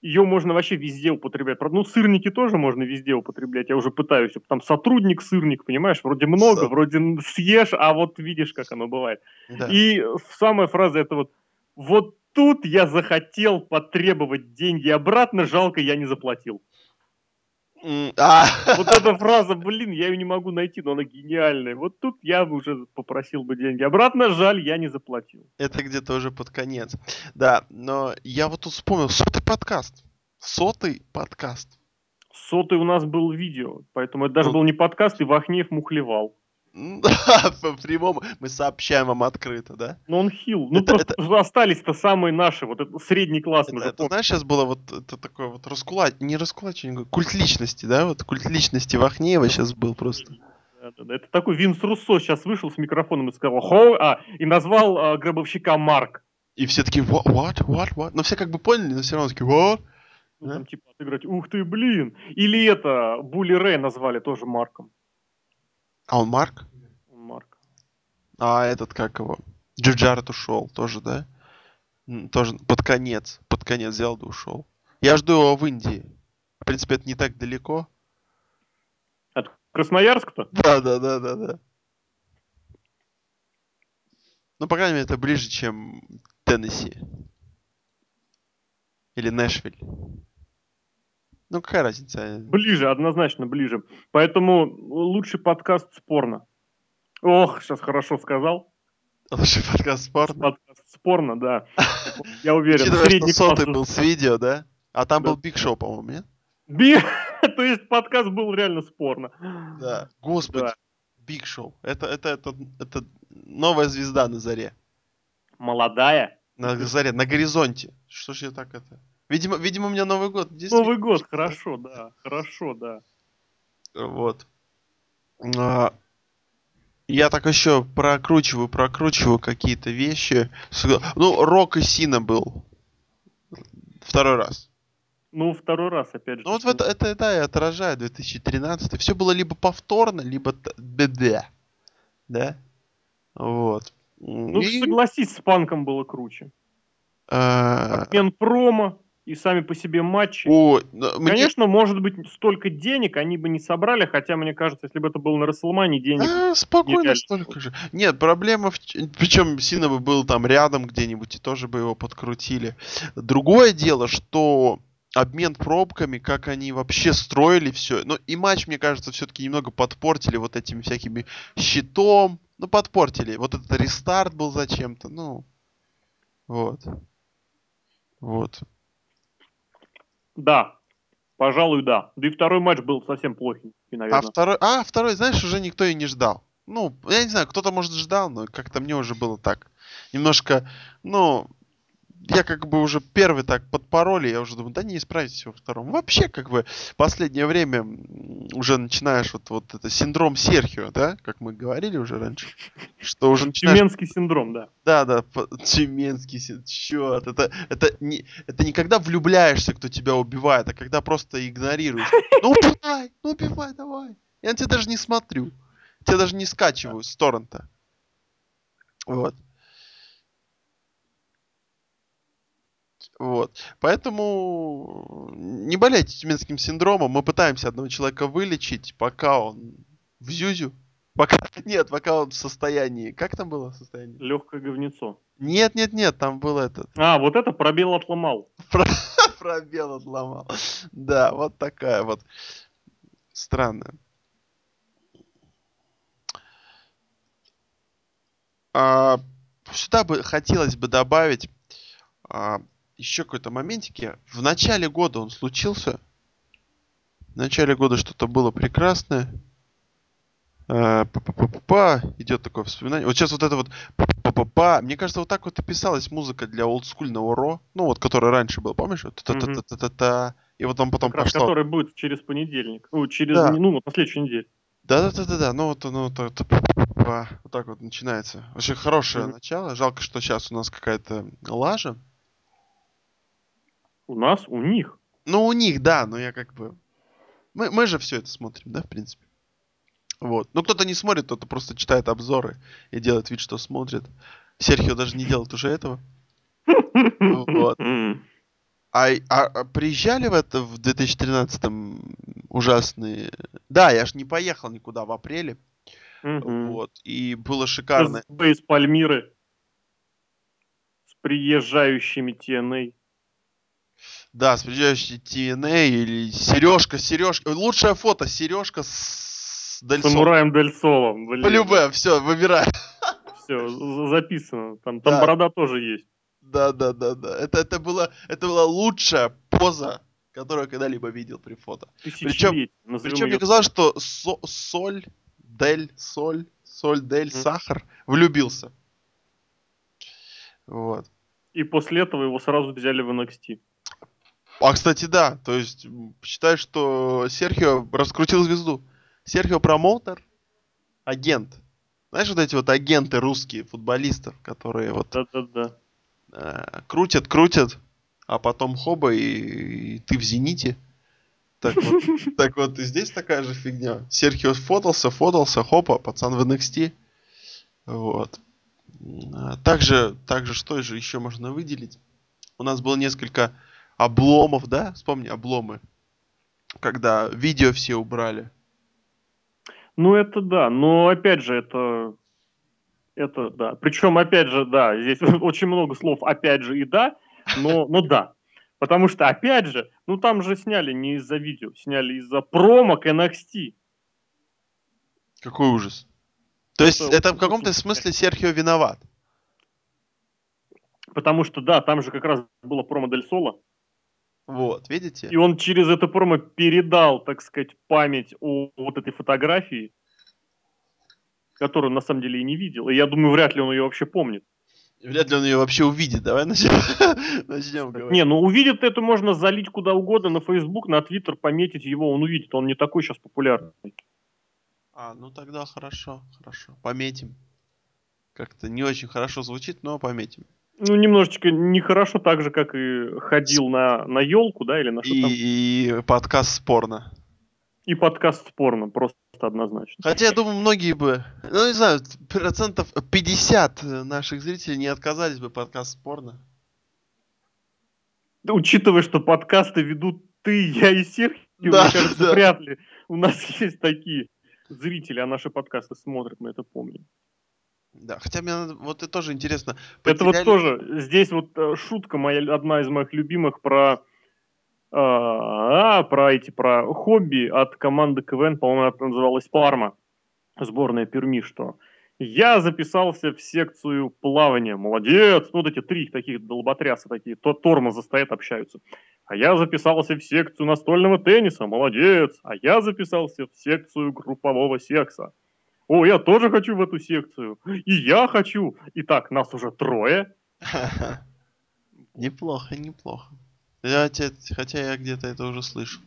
ее можно вообще везде употреблять. Ну, сырники тоже можно везде употреблять. Я уже пытаюсь. Там сотрудник, сырник, понимаешь? Вроде много, Со... вроде съешь, а вот видишь, как оно бывает. Да. И самая фраза это вот «Вот тут я захотел потребовать деньги обратно, жалко, я не заплатил». А. Вот эта фраза, блин, я ее не могу найти, но она гениальная. Вот тут я бы уже попросил бы деньги. Обратно жаль, я не заплатил. Это где-то уже под конец. Да, но я вот тут вспомнил, сотый подкаст. Сотый подкаст. Сотый у нас был видео, поэтому это даже ну, был не подкаст, и Вахнеев мухлевал. Да, по прямому мы сообщаем вам открыто, да? Но он хил. Ну, это, просто это... остались-то самые наши, вот это средний класс. Это, это знаешь, сейчас было вот это такое вот раскулач... не раскулачивание, культ личности, да? Вот культ личности Вахнеева сейчас был просто. Это такой Винс Руссо сейчас вышел с микрофоном и сказал «Хо!» а, и назвал а, гробовщика Марк. И все такие «What? What? What? What?» Но все как бы поняли, но все равно такие «What?» ну, там типа отыграть «Ух ты, блин!» Или это, Були Рэй назвали тоже Марком. А он Марк? Он Марк. А этот как его? Джуджарет ушел тоже, да? Тоже под конец. Под конец взял да ушел. Я жду его в Индии. В принципе, это не так далеко. От Красноярска-то? Да, да, да, да, да. Ну, по крайней мере, это ближе, чем Теннесси. Или Нэшвиль. Ну, какая разница? Ближе, однозначно ближе. Поэтому лучший подкаст спорно. Ох, сейчас хорошо сказал. Лучший подкаст спорно? Подкаст спорно, да. Я уверен. Учитывая, что сотый был с видео, да? А там был Биг Шоу, по-моему, нет? Би- То есть подкаст был реально спорно. Да. Господи. Биг Шоу. Это, это, это, это новая звезда на заре. Молодая. На заре, на горизонте. Что ж я так это... Видимо, видимо, у меня Новый год. Новый год, хорошо, да. Хорошо, да. Вот. А, Я так еще прокручиваю, прокручиваю какие-то вещи. Ну, Рок и Сина был. Второй раз. Ну, второй раз, опять же. Ну вот это, это да, и отражает 2013. Все было либо повторно, либо БД. Да? Вот. Ну, И, согласись, с панком было круче. а, Обмен промо и сами по себе матчи. о, ну, мне- Конечно, может быть, столько денег они бы не собрали, хотя, мне кажется, если бы это было на Расселмане, денег... А, спокойно столько же. Нет, проблема в... Причем Сина бы был там рядом где-нибудь, и тоже бы его подкрутили. Другое дело, что обмен пробками, как они вообще строили все. Ну, и матч, мне кажется, все-таки немного подпортили вот этими всякими щитом. Ну, подпортили. Вот этот рестарт был зачем-то. Ну, вот. Вот. Да, пожалуй, да. Да и второй матч был совсем плохенький, А наверное. второй, а второй, знаешь, уже никто и не ждал. Ну, я не знаю, кто-то, может, ждал, но как-то мне уже было так. Немножко, ну, я как бы уже первый так под пароли, я уже думаю, да не исправить во втором. Вообще, как бы, последнее время уже начинаешь вот, вот это синдром Серхио, да, как мы говорили уже раньше, что уже начинаешь... Тюменский синдром, да. Да, да, по- тюменский син- Чёрт, это, это, не, это не когда влюбляешься, кто тебя убивает, а когда просто игнорируешь. Ну убивай, ну убивай, давай. Я на тебя даже не смотрю. Тебя даже не скачиваю с торрента. Вот. Вот. Поэтому не болейте тюменским синдромом. Мы пытаемся одного человека вылечить, пока он в зюзю. Пока... Нет, пока он в состоянии... Как там было состояние? Легкое говнецо. Нет, нет, нет, там был этот А, вот это пробел отломал. пробел отломал. Да, вот такая вот странная. А, сюда бы хотелось бы добавить а, еще какой-то моментики. В начале года он случился. В начале года что-то было прекрасное. А, па-па-па-па, идет такое вспоминание. Вот сейчас вот это вот па-па-па. Мне кажется, вот так вот и писалась музыка для олдскульного ро. Ну, вот, которая раньше была, помнишь? Вот та-та-та-та-та. И вот он потом Как пошло. который будет через понедельник. Ну, через, Да. ну, вот на следующей неделе. Да-да-да-да-да, ну вот оно то- па, вот так вот начинается. Очень хорошее Мгм. начало. Жалко, что сейчас у нас какая-то лажа. У нас, у них. Ну, у них, да, но я как бы... Мы, мы же все это смотрим, да, в принципе. Вот. Ну, кто-то не смотрит, кто-то просто читает обзоры и делает вид, что смотрит. Серхио даже не делает уже этого. Вот. А, а- а приезжали в это в 2013-м ужасные... Да, я ж не поехал никуда в апреле. Вот. И было шикарно. Из Пальмиры с приезжающими TNA. Да, с приезжающей TNA или Сережка, Сережка. Лучшее фото Сережка с Дель Соло. Самураем Дель Соло. блин. По любэ, все, выбирай. Все, за- записано. Там, там Да. борода тоже есть. Да, да, да, да. Это, это, было, это была лучшая поза, которую я когда-либо видел при фото. Назовем Причем мне казалось, что со- соль, дель, соль, соль, дель, Мгм. сахар влюбился. Вот. И после этого его сразу взяли в NXT. А, кстати, да. То есть, считай, что Серхио раскрутил звезду. Серхио промоутер, агент. Знаешь, вот эти вот агенты русские, футболистов, которые вот Да-да-да. э, крутят, крутят, а потом хоба и, и ты в зените. Так вот, так вот и здесь такая же фигня. Серхио фотался, фотался, хопа, пацан в NXT. Вот. А, Также, также что же еще можно выделить? У нас было несколько обломов, да? Вспомни обломы. Когда видео все убрали. Ну, это да, но опять же, это... Это да. Причем, опять же, да, здесь очень много слов «опять же» и «да», но, но да. Потому что, опять же, ну там же сняли не из-за видео, сняли из-за промо к NXT. Какой ужас. То есть это, это в каком-то смысле Серхио виноват? Потому что, да, там же как раз было промо Дель Соло. Вот, видите? И он через это промо передал, так сказать, память о вот этой фотографии, которую он на самом деле и не видел. И я думаю, вряд ли он ее вообще помнит. Вряд ли он ее вообще увидит. Давай начнем, начнем говорить. Не, ну увидит это можно залить куда угодно на Facebook, на Twitter, пометить его, он увидит. Он не такой сейчас популярный. А, ну тогда хорошо, хорошо. Пометим. Как-то не очень хорошо звучит, но пометим. Ну, немножечко нехорошо, так же, как и ходил на, на елку, да, или на что и, там. И подкаст спорно. И подкаст спорно, просто однозначно. Хотя, я думаю, многие бы, ну, не знаю, процентов 50 наших зрителей не отказались бы подкаст спорно. Да, учитывая, что подкасты ведут ты, я и Серхио, да, мне кажется, да. вряд ли у нас есть такие зрители, а наши подкасты смотрят, мы это помним. Да, хотя мне надо, вот это тоже интересно. Потеряли... Это вот тоже, здесь вот э, шутка моя, одна из моих любимых про, а, про эти, про хобби от команды КВН, по-моему, она называлась Парма, сборная Перми, что я записался в секцию плавания, молодец, ну, вот эти три таких долботряса такие, то тормоза стоят, общаются. А я записался в секцию настольного тенниса, молодец, а я записался в секцию группового секса. О, я тоже хочу в эту секцию. И я хочу. Итак, нас уже трое. Неплохо, неплохо. Хотя, хотя я где-то это уже слышал.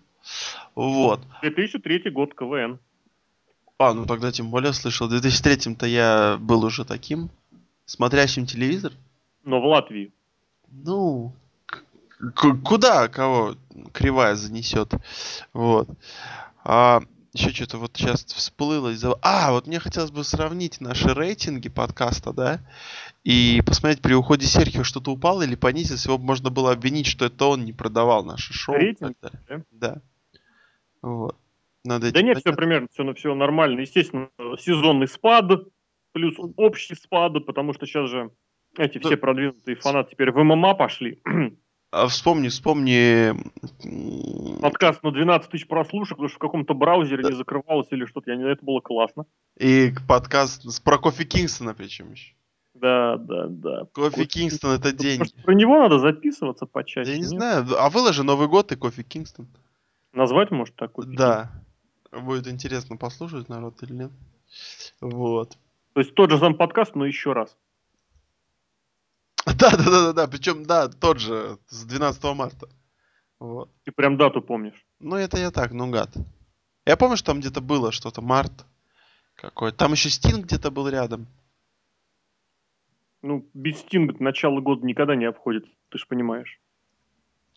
Вот. 2003 год КВН. А, ну тогда тем более слышал. В 2003-то я был уже таким, смотрящим телевизор. Но в Латвии. Ну, куда кого кривая занесет. Вот. А, еще что-то вот сейчас всплыло из-за... А, вот мне хотелось бы сравнить наши рейтинги подкаста, да, и посмотреть, при уходе Серхио что-то упало или понизилось, его можно было обвинить, что это он не продавал наше шоу. Рейтинг? Да. да. Вот. Надо да нет, все примерно, все, все нормально. Естественно, сезонный спад, плюс общий спад, потому что сейчас же эти все продвинутые фанаты теперь в ММА пошли. А вспомни, вспомни... Подкаст на 12 тысяч прослушек, потому что в каком-то браузере да. не закрывалось или что-то. Я не это было классно. И подкаст с про Кофи Кингстона причем еще. Да, да, да. Кофи, Кингстон это деньги. Может, про него надо записываться почаще. Я не нет? знаю. А выложи Новый год и Кофи Кингстон. Назвать, может, такой? Да. Будет интересно послушать народ или нет. Вот. То есть тот же сам подкаст, но еще раз. Да, да, да, да, да. Причем, да, тот же, с 12 марта. Вот. Ты прям дату помнишь? Ну, это я так, ну гад. Я помню, что там где-то было что-то март какой-то. Там еще Стинг где-то был рядом. Ну, без Стинга начало года никогда не обходит, ты же понимаешь.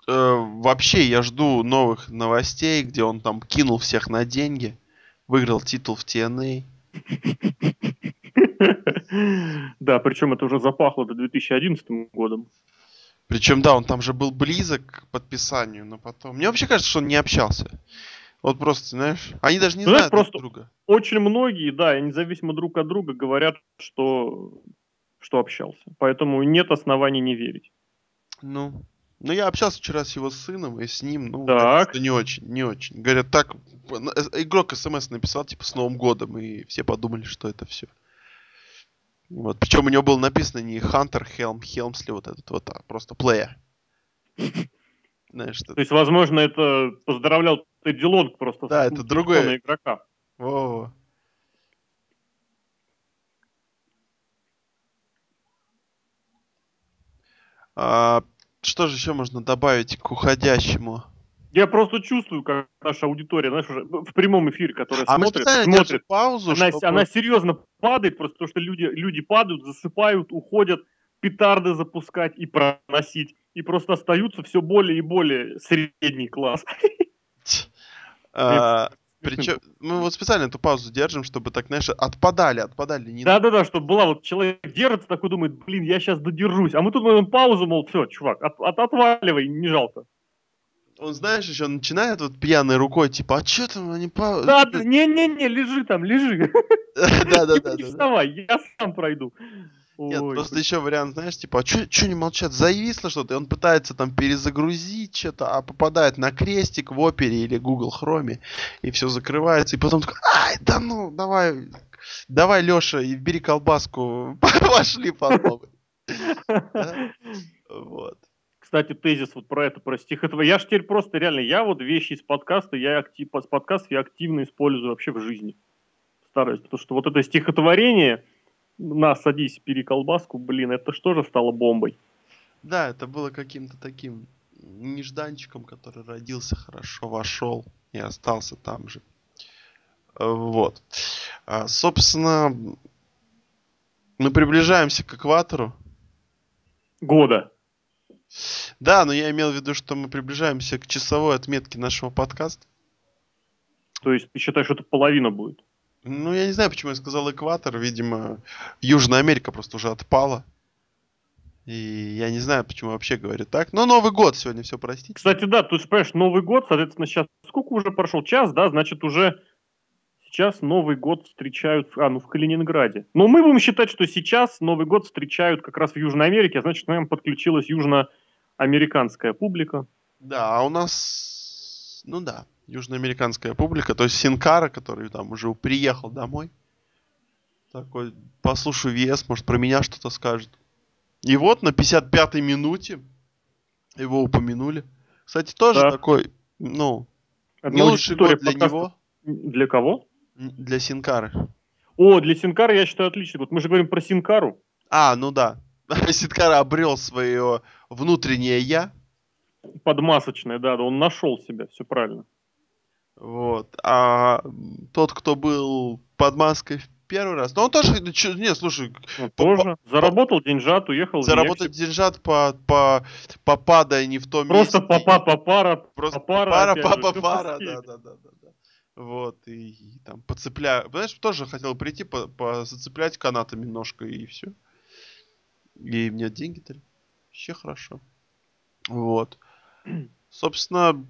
Э, вообще, я жду новых новостей, где он там кинул всех на деньги, выиграл титул в TNA. Да, причем это уже запахло до 2011 годом. Причем, да, он там же был близок к подписанию, но потом... Мне вообще кажется, что он не общался. Вот просто, знаешь, они даже не ну, знают просто друг друга. Очень многие, да, независимо друг от друга, говорят, что, что общался. Поэтому нет оснований не верить. Ну, ну, я общался вчера с его сыном и с ним, ну, так. не очень, не очень. Говорят, так, игрок смс написал, типа, с Новым годом, и все подумали, что это все. Вот. Причем у него было написано не Хантер Хелм Хелмсли, вот этот вот, а просто плеер. Знаешь, что То есть, возможно, это поздравлял Тедди Лонг просто да, это другой игрока. Во-во. А, что же еще можно добавить к уходящему? Я просто чувствую, как наша аудитория, знаешь, уже в прямом эфире, которая а смотрит, смотрит паузу, она, чтобы... она серьезно падает, просто потому что люди, люди падают, засыпают, уходят, петарды запускать и проносить. И просто остаются все более и более средний класс. Причем мы вот специально эту паузу держим, чтобы так, знаешь, отпадали, отпадали. Не... Да-да-да, чтобы была вот человек держится, такой думает, блин, я сейчас додержусь. А мы тут мы паузу, мол, все, чувак, от, от, отваливай, не жалко. Он, знаешь, еще начинает вот пьяной рукой, типа, а что там они по... Да, не-не-не, лежи там, лежи. Да, да, Не вставай, я сам пройду. Нет, Ой, просто еще вариант, знаешь, типа, а что не молчат, зависло что-то, и он пытается там перезагрузить что-то, а попадает на крестик в опере или Google Chrome, и все закрывается, и потом такой, ай, да ну, давай, давай, Леша, и бери колбаску, пошли подмогут. Да? Вот. Кстати, тезис вот про это, про стихотворение. Я ж теперь просто реально, я вот вещи из подкаста, я актив, с подкастов я активно использую вообще в жизни. Стараюсь, потому что вот это стихотворение, на, садись, бери колбаску, блин, это что же стало бомбой? Да, это было каким-то таким нежданчиком, который родился хорошо, вошел и остался там же. Вот. А, Собственно, мы приближаемся к экватору. Года. Да, но я имел в виду, что мы приближаемся к часовой отметке нашего подкаста. То есть ты считаешь, что это половина будет? Ну, я не знаю, почему я сказал экватор. Видимо, Южная Америка просто уже отпала. И я не знаю, почему вообще говорю так. Но Новый год сегодня все простите. Кстати, да, ты же понимаешь, Новый год, соответственно, сейчас сколько уже прошел? Час, да, значит, уже сейчас Новый год встречают, а, ну, в Калининграде. Но мы будем считать, что сейчас Новый год встречают как раз в Южной Америке, а значит, к нам подключилась южноамериканская публика. Да, а у нас, ну да, южноамериканская публика, то есть Синкара, который там уже приехал домой. Такой, послушаю ВС, может про меня что-то скажет. И вот на 55-й минуте его упомянули. Кстати, тоже Да. такой, ну, Это не лучший год для него, Для кого? для Синкары. О, для Синкара я считаю отличный год. Мы же говорим про Синкару. А, ну да. Синкара обрел свое внутреннее я. Подмасочное, да, да, он нашел себя, все правильно. Вот. А тот, кто был под маской в первый раз, ну он тоже, ну, не, слушай, Он По- тоже заработал деньжат, уехал в заработать Мексику. деньжат по, по, попадая не в том Просто месте. папа папара, Просто папара, пара, опять же, папа, всё пара, по да, да, да, да, да. Вот, и, и там поцепляю. Знаешь, тоже хотел прийти, по, по- зацеплять канатами немножко, и все. И мне деньги дали. Вообще хорошо. Вот. Собственно,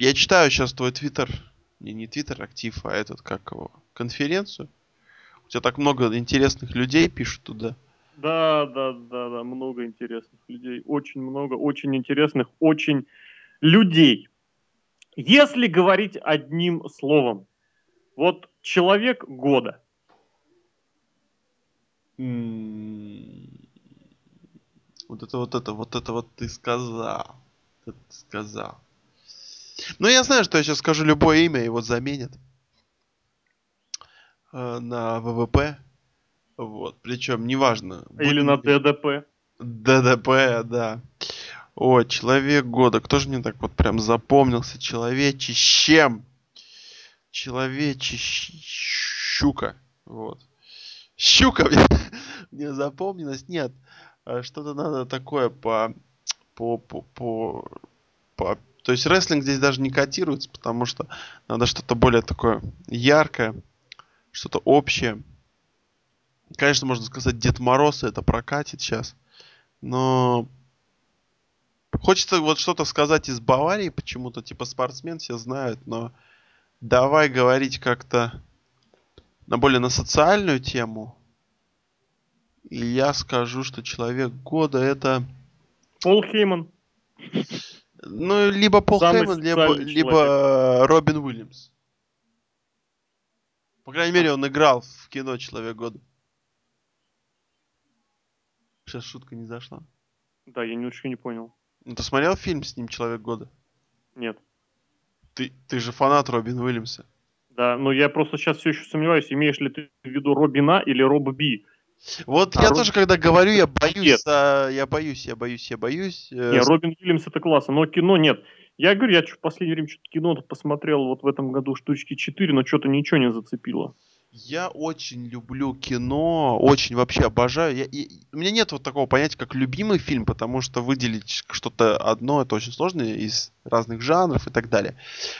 я читаю сейчас твой твиттер. Не, не твиттер актив, а этот, как его, конференцию. У тебя так много интересных людей пишут туда. Да, да, да, да, много интересных людей, очень много, очень интересных, очень людей. Если говорить одним словом, вот человек года. М, Вот это, вот это, вот это вот ты сказал. Это ты сказал. Ну, я знаю, что я сейчас скажу любое имя, его заменят э, на ВВП. Вот. Причем, неважно. Или на ДДП. ДДП, да. О, человек года. Кто же мне так вот прям запомнился? Человечищем. Человечищука. Вот. Щука мне, мне запомнилась. Нет. а Что-то надо такое по, по, по, по, по- То есть рестлинг здесь даже не котируется, потому что надо что-то более такое яркое, что-то общее. Конечно, можно сказать Дед Мороз, это прокатит сейчас. Но хочется вот что-то сказать из Баварии почему-то, типа спортсмен, все знают, но давай говорить как-то на более на социальную тему. И я скажу, что человек года это Пол Хейман. Ну либо Пол Самый Хейман, либо, либо э, Робин Уильямс. По крайней мере, он играл в кино Человек года. Сейчас шутка не зашла. Да, я немножко не понял. Ну, ты смотрел фильм с ним Человек года? Нет. Ты, ты же фанат Робин Уильямса. Да, но я просто сейчас все еще сомневаюсь, имеешь ли ты в виду Робина или Роб Би. Вот А я Роб- тоже, когда говорю, я боюсь, Нет. а, я боюсь, я боюсь, я боюсь. э, Не, Робин Уильямс это классно, но кино нет. Я говорю, я в последнее время что-то кино посмотрел вот в этом году штучки 4, но что-то ничего не зацепило. Я очень люблю кино, очень вообще обожаю. Я, и- у меня нет вот такого понятия, как любимый фильм, потому что выделить что-то одно это очень сложно из разных жанров и так далее.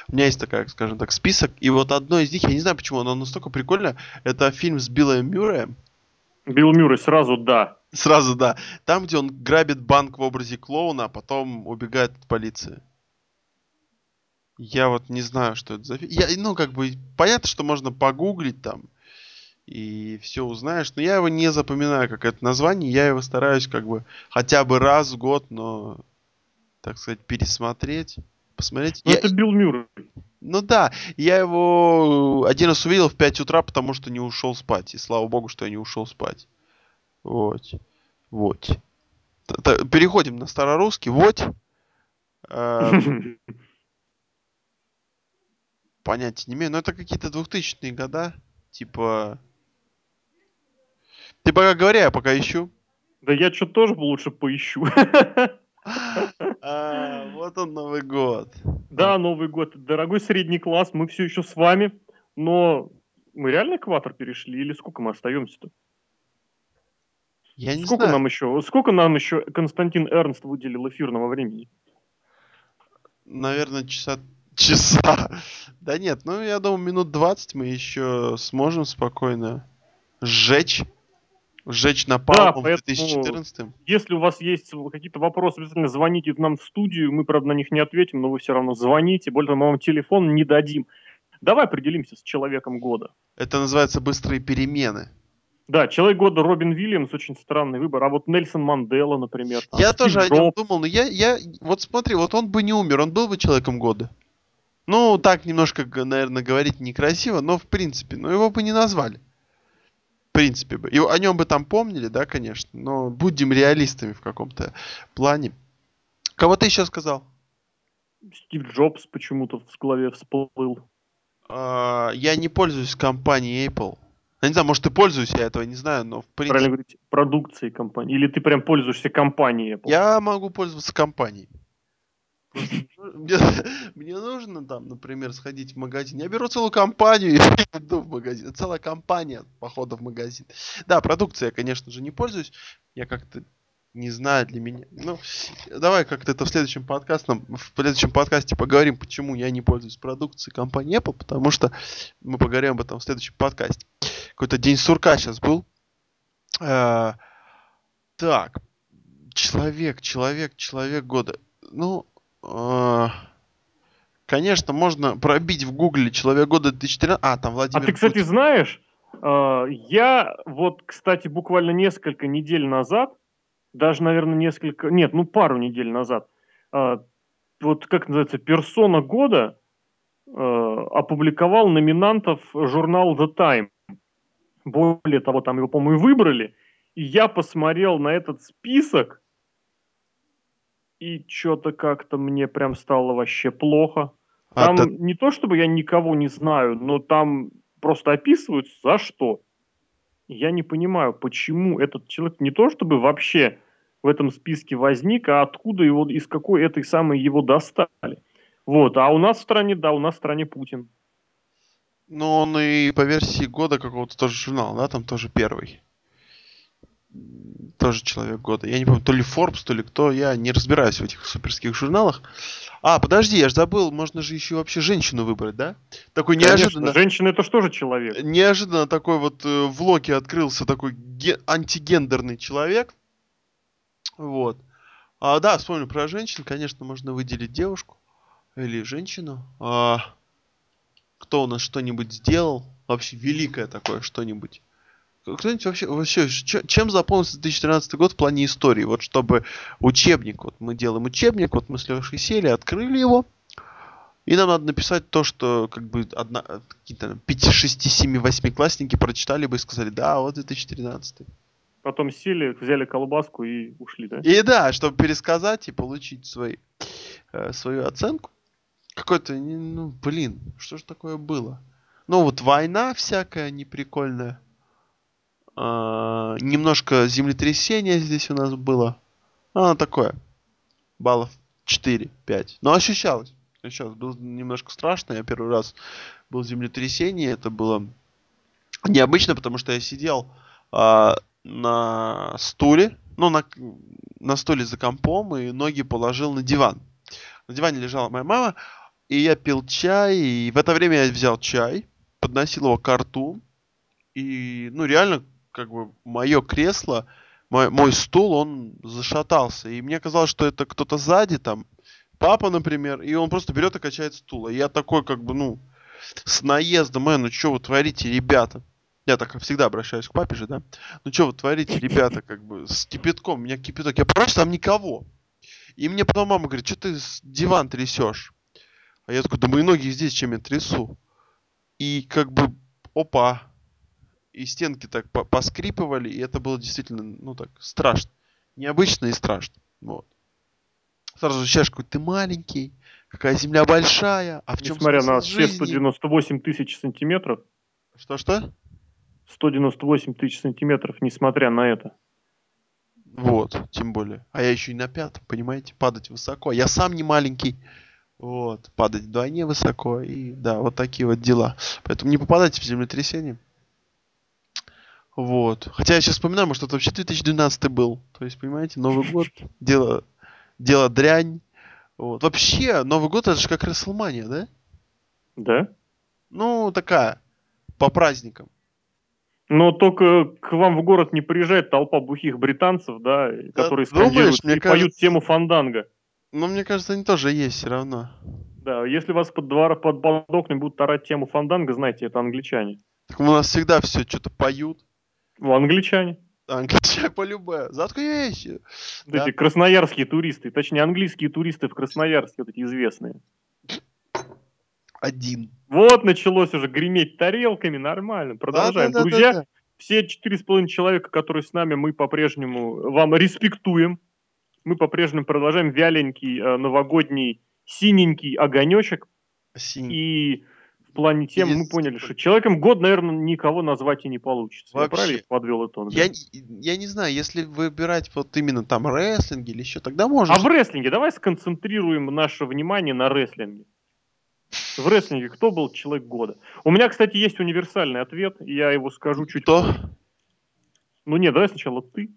У меня есть такая, скажем так, список, и вот одно из них, я не знаю почему, оно настолько прикольно, это фильм с Биллом Мюрреем. Билл Мюррей сразу да. Сразу, да. Там, где он грабит банк в образе клоуна, а потом убегает от полиции. Я вот не знаю, что это за... фи- Я, ну, как бы, понятно, что можно погуглить там и все узнаешь, но я его не запоминаю, как это название. Я его стараюсь как бы хотя бы раз в год, но, так сказать, пересмотреть, посмотреть. Ну, Я- это Билл Мюррей. Ну да, я его один раз увидел в 5 утра, потому что не ушел спать. И слава богу, что я не ушел спать. Вот. Вот. Переходим на старорусский. Вот. Э, Понятия не имею. Но это какие-то 2000-е года. Типа... Ты пока говори, я пока ищу. Да я что тоже лучше поищу. А, Вот он Новый год. Да, Новый год. Дорогой средний класс, мы все еще с вами, но мы реально экватор перешли или сколько мы остаемся-то? Я не Сколько знаю. нам еще, сколько нам еще Константин Эрнст выделил эфирного времени? Наверное, часа... Часа. Да нет, ну я думаю, минут 20 мы еще сможем спокойно сжечь. Сжечь напалмом в поэтому- 2014. Если у вас есть какие-то вопросы, обязательно звоните нам в студию, мы, правда, на них не ответим, но вы все равно звоните, более того, мы вам телефон не дадим. Давай определимся с человеком года. Это называется быстрые перемены. Да, человек года Робин Уильямс, очень странный выбор, а вот Нельсон Мандела, например. там, я Стив тоже о нем думал, но я, я... Вот смотри, вот он бы не умер, он был бы человеком года. Ну, так немножко, наверное, говорить некрасиво, но в принципе, но его бы не назвали. В принципе бы. И о нем бы там помнили, да, конечно, но будем реалистами в каком-то плане. Кого ты еще сказал? Стив Джобс почему-то в голове всплыл. А, я не пользуюсь компанией Apple. Я не знаю, может и пользуюсь, я этого не знаю, но в Правильно принципе... говорить, продукцией компании. Или ты прям пользуешься компанией Apple? Я могу пользоваться компанией. Мне, нужно там, например, сходить в магазин. Я беру целую компанию и иду в магазин. Целая компания похода в магазин. Да, продукцией я, конечно же, не пользуюсь. Я как-то не знаю для меня. Ну, давай как-то это в следующем подкасте, в следующем подкасте поговорим, почему я не пользуюсь продукцией компании Apple, потому что мы поговорим об этом в следующем подкасте. Какой-то день сурка сейчас был. Э, Так, человек, человек, человек года. Ну, конечно, можно пробить в гугле человек года 2013. А, там А Владимир ты, кстати, Путин. знаешь, э, я вот, кстати, буквально несколько недель назад, даже, наверное, несколько, нет, ну пару недель назад, э, вот как называется, персона года э, опубликовал номинантов журнал The Time. Более того, там его, по-моему, и выбрали. И я посмотрел на этот список, и что-то как-то мне прям стало вообще плохо. А, Там та- не то, чтобы я никого не знаю, но там просто описывают за что. Я не понимаю, почему этот человек не то, чтобы вообще в этом списке возник, а откуда его, из какой этой самой его достали. Вот, а у нас в стране, да, у нас в стране Путин. Ну, он и по версии года какого-то тоже журнала, да, там тоже первый. Тоже человек года. Я не помню, то ли Forbes, то ли кто. Я не разбираюсь в этих суперских журналах. А, подожди, я же забыл, можно же еще вообще женщину выбрать, да? Такой Конечно, неожиданно. женщина это же человек? Неожиданно такой вот э, в Локе открылся такой ге- антигендерный человек. Вот. А, да, вспомню про женщин. Конечно, можно выделить девушку или женщину. А, кто у нас что-нибудь сделал? Вообще великое такое что-нибудь. Кто-нибудь вообще, вообще чем запомнился 2013 год в плане истории? Вот чтобы учебник, вот мы делаем учебник, вот мы с Лешей сели, открыли его, и нам надо написать то, что как бы одна, какие-то 5, 6, 7, 8 классники прочитали бы и сказали, да, вот 2013. Потом сели, взяли колбаску и ушли, да? И да, чтобы пересказать и получить свои, э, свою оценку. Какой-то, ну, блин, что же такое было? Ну, вот война всякая неприкольная. А, немножко землетрясения здесь у нас было. А, такое. Баллов 4-5. Но ощущалось. Ощущалось. Было немножко страшно. Я первый раз был в землетрясении. Это было необычно, потому что я сидел а, на стуле. Ну, на, на стуле за компом и ноги положил на диван. На диване лежала моя мама, и я пил чай, и в это время я взял чай, подносил его к рту, и, ну, реально, как бы, мое кресло, мой, мой стул, он зашатался, и мне казалось, что это кто-то сзади там папа, например, и он просто берет и качает стул. И я такой, как бы, ну, с наездом, э, ну что вы творите, ребята? Я так всегда обращаюсь к папе же, да? Ну что вы творите, ребята, как бы, с кипятком, у меня кипяток. Я просто там никого. И мне потом мама говорит, что ты диван трясешь? А я такой, да мои ноги здесь, чем я трясу? И как бы, опа, и стенки так по поскрипывали, и это было действительно, ну так, страшно. Необычно и страшно. Вот. Сразу ощущаешь, какой ты маленький, какая земля большая, а в чем Несмотря на все жизни? 198 тысяч сантиметров, Что-что? 198 тысяч сантиметров, несмотря на это. Вот, тем более. А я еще и на пятом, понимаете, падать высоко. Я сам не маленький. Вот, падать вдвойне высоко. И да, вот такие вот дела. Поэтому не попадайте в землетрясение. Вот. Хотя я сейчас вспоминаю, может, это вообще 2012 был. То есть, понимаете, Новый год, дело, дело дрянь. Вот. Вообще, Новый год это же как Расселмания, да? Да? Ну, такая, по праздникам. Но только к вам в город не приезжает толпа бухих британцев, да, которые думаешь, скандируют мне и поют кажется- тему фанданга. Но мне кажется, они тоже есть все равно. Да, если вас под, двора, под, окнами будут орать тему фанданга, знайте, это англичане. Так у нас всегда все что-то поют. Ну, англичане. Англичане по любое. Заткнись. Вот Да. Эти красноярские туристы, точнее, английские туристы в Красноярске, вот эти известные. Один. Вот началось уже греметь тарелками, нормально. Продолжаем. Да-да-да-да-да. Друзья, все четыре с половиной человека, которые с нами, мы по-прежнему вам респектуем. Мы по-прежнему продолжаем вяленький э, новогодний синенький огонечек. Синий. И в плане темы мы Есть поняли, такой- что человеком год, наверное, никого назвать и не получится. Я Вообще. правильно подвел итог? Я, я не знаю, если выбирать вот именно там рестлинг или еще, тогда можно. А в рестлинге давай сконцентрируем наше внимание на рестлинге. В рестлинге кто был человек года? У меня, кстати, есть универсальный ответ, я его скажу чуть Кто? позже. Ну нет, давай сначала ты.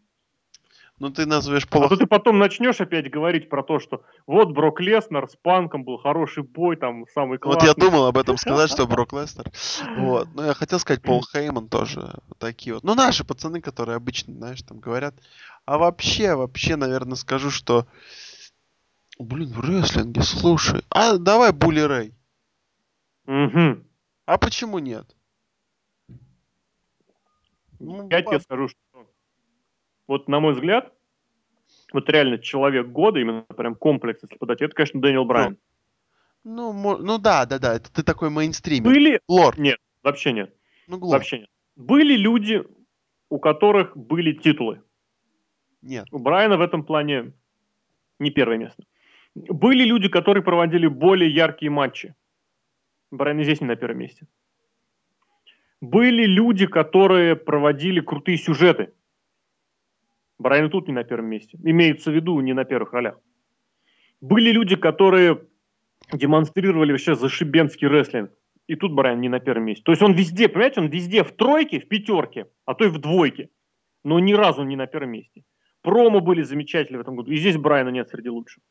Ну ты назовешь А Пола. то ты потом начнешь опять говорить про то, что вот Брок Леснер с Панком был хороший бой, там самый Вот классный. я думал об этом сказать, что Брок Лестер. Вот. Но я хотел сказать Пол Хейман тоже. вот Такие вот. Ну, наши пацаны, которые обычно, знаешь, там говорят. А вообще, вообще, наверное, скажу, что... Блин, в рестлинге, слушай. А давай Були Рэй. Мгм. А почему нет? Ну, Я тебе скажу, что вот на мой взгляд, вот реально человек года, именно прям комплекс, если подать, это, конечно, Дэниел Брайан. Ну, мо- ну да, да, да, это ты такой мейнстример. Были? Лорд. Нет, вообще нет. Ну, глуп. Вообще нет. Были люди, у которых были титулы. Нет. У Брайана в этом плане не первое место. Были люди, которые проводили более яркие матчи. Брайан здесь не на первом месте. Были люди, которые проводили крутые сюжеты. Брайан тут не на первом месте. Имеется в виду не на первых ролях. Были люди, которые демонстрировали вообще зашибенский рестлинг. И тут Брайан не на первом месте. То есть он везде, понимаете, он везде в тройке, в пятерке, а то и в двойке. Но ни разу не на первом месте. Промо были замечательные в этом году. И здесь Брайана нет среди лучших.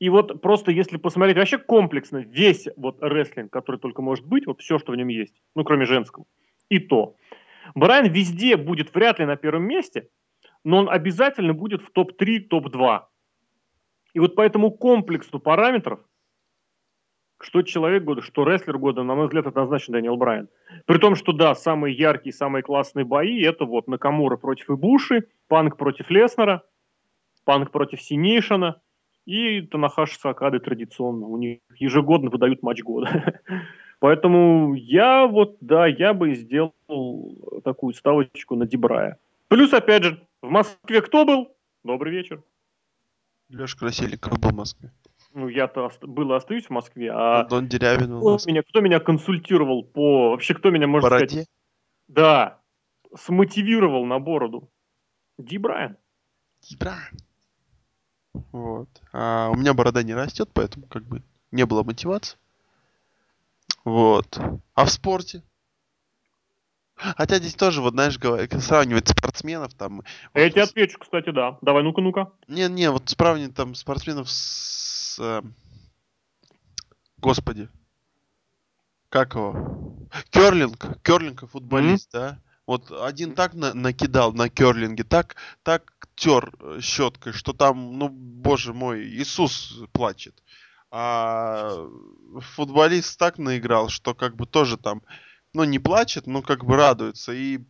И вот просто если посмотреть вообще комплексно весь вот рестлинг, который только может быть, вот все, что в нем есть, ну, кроме женского, и то. Брайан везде будет вряд ли на первом месте, но он обязательно будет в топ-3, топ-2. И вот по этому комплексу параметров, что человек года, что рестлер года, на мой взгляд, однозначно Дэниел Брайан. При том, что да, самые яркие, самые классные бои, это вот Накамура против Ибуши, Панк против Леснера, Панк против Синейшина и Танахаши Сакады традиционно. У них ежегодно выдают матч года. Поэтому я вот, да, я бы сделал такую ставочку на Дебрая. Плюс, опять же, в Москве кто был? Добрый вечер. Леша Красильников был в Москве. Ну, я-то ост- был и остаюсь в Москве, а Дон Дерябин был кто Москве. меня, кто меня консультировал по... Вообще, кто меня, можно сказать, Бороде. да, смотивировал на бороду? Ди Брайан. Ебра. Вот. А у меня борода не растет, поэтому как бы не было мотивации. Вот. А в спорте? Хотя здесь тоже, вот знаешь, сравнивать спортсменов там. Я вот тебе с- отвечу, кстати, да. Давай, ну-ка, ну-ка. Не, не, вот сравнивать там спортсменов с... э, Господи. Как его? Керлинг. Керлинг и футболист, да? Вот один так на- накидал на керлинге, так, так тер э, щеткой, что там, ну, боже мой, Иисус плачет. А футболист так наиграл, что как бы тоже там, ну, не плачет, но как бы радуется. И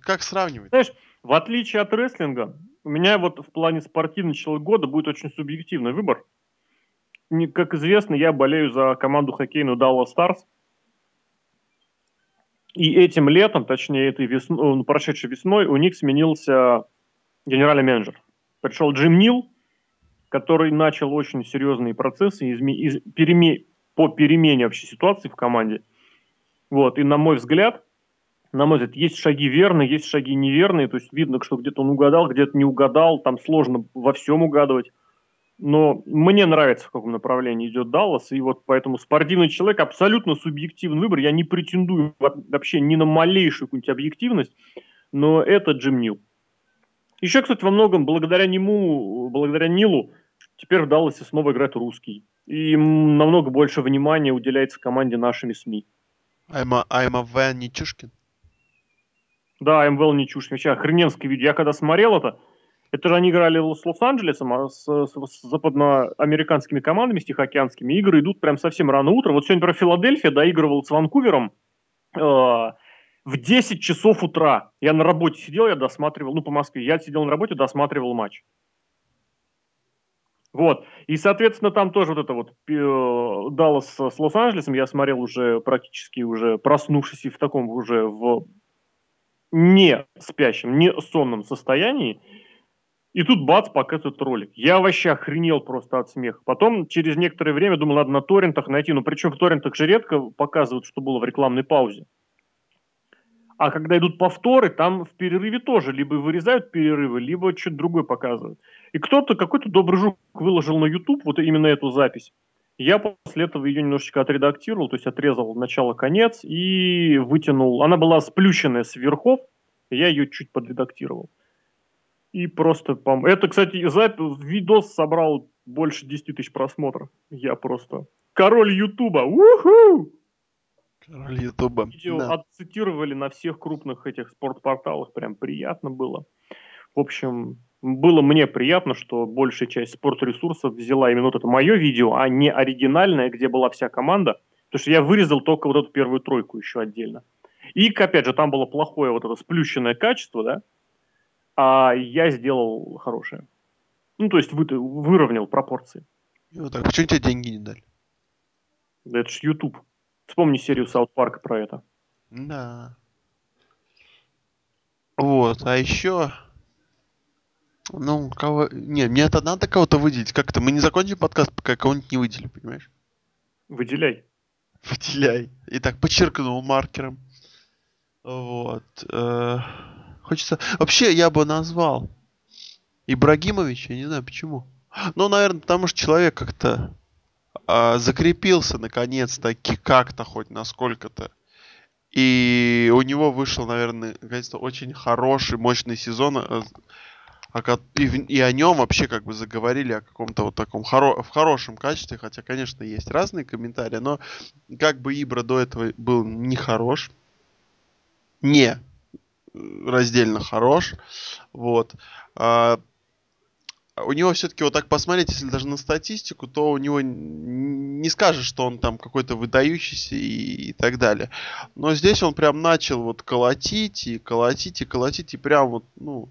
как сравнивать? Знаешь, в отличие от рестлинга, у меня вот в плане спортивного человек года будет очень субъективный выбор. Как известно, я болею за команду хоккейную Dallas Stars. И этим летом, точнее, этой весной, ну, прошедшей весной, у них сменился генеральный менеджер. Пришел Джим Нил, который начал очень серьезные процессы изме, из, переме, по перемене вообще ситуации в команде. Вот, и на мой взгляд, на мой взгляд, есть шаги верные, есть шаги неверные, то есть видно, что где-то он угадал, где-то не угадал, там сложно во всем угадывать. Но мне нравится, в каком направлении идет Даллас, и вот поэтому спортивный человек абсолютно субъективный выбор. Я не претендую вообще ни на малейшую какую-нибудь объективность, но это Джим Нил. Еще, кстати, во многом благодаря нему, благодаря Нилу, теперь в Далласе снова играет русский. И намного больше внимания уделяется команде нашими СМИ. Айма, Айма Вен Нечушкин? Да, МВЛ Нечушкин. Вообще охрененское видео. Я когда смотрел это, это же они играли с Лос-Анджелесом, а с, с, с западноамериканскими командами, с Тихоокеанскими. Игры идут прям совсем рано утром. Вот сегодня, например, Филадельфия доигрывал с Ванкувером э, в 10 часов утра. Я на работе сидел, я досматривал, ну, по Москве. Я сидел на работе, досматривал матч. Вот. И, соответственно, там тоже вот это вот э, Даллас с Лос-Анджелесом я смотрел уже практически уже проснувшись и в таком уже в не спящем, не сонном состоянии. И тут бац, показывают ролик. Я вообще охренел просто от смеха. Потом, через некоторое время, думал, надо на торрентах найти. Ну, причем в торрентах же редко показывают, что было в рекламной паузе. А когда идут повторы, там в перерыве тоже либо вырезают перерывы, либо что-то другое показывают. И кто-то, какой-то добрый жук выложил на YouTube вот именно эту запись. Я после этого ее немножечко отредактировал, то есть отрезал начало-конец и вытянул. Она была сплющенная с я ее чуть подредактировал. И просто, пом... это, кстати, запись, видос собрал больше 10 тысяч просмотров. Я просто король Ютуба. Уху! Ютуба. Видео да. отцитировали на всех крупных этих спортпорталах, прям приятно было. В общем, было мне приятно, что большая часть спортресурсов взяла именно вот это мое видео, а не оригинальное, где была вся команда. Потому что я вырезал только вот эту первую тройку еще отдельно. И, опять же, там было плохое вот это сплющенное качество, да, а я сделал хорошее. Ну, то есть вы, выровнял пропорции. И вот так. Почему тебе деньги не дали? Да это ж YouTube. Вспомни серию Саут Парка про это. Да. Вот, а еще ну, кого... Не, мне это надо кого-то выделить. Как-то мы не закончим подкаст, пока кого-нибудь не выделим, понимаешь? Выделяй. Выделяй. Итак, подчеркнул маркером. Вот. Э, хочется... Вообще, я бы назвал Ибрагимович, я не знаю почему. Ну, наверное, потому что человек как-то э, закрепился наконец-таки как-то хоть насколько-то. И у него вышел, наверное, наконец-то очень хороший, мощный сезон э, и, и о нем вообще как бы заговорили о каком-то вот таком хоро в хорошем качестве, хотя, конечно, есть разные комментарии, но как бы Ибра до этого был не хорош, не раздельно хорош, вот. А, у него все-таки вот так посмотреть, если даже на статистику, то у него не скажешь, что он там какой-то выдающийся и, и так далее. Но здесь он прям начал вот колотить и колотить и колотить и прям вот, ну,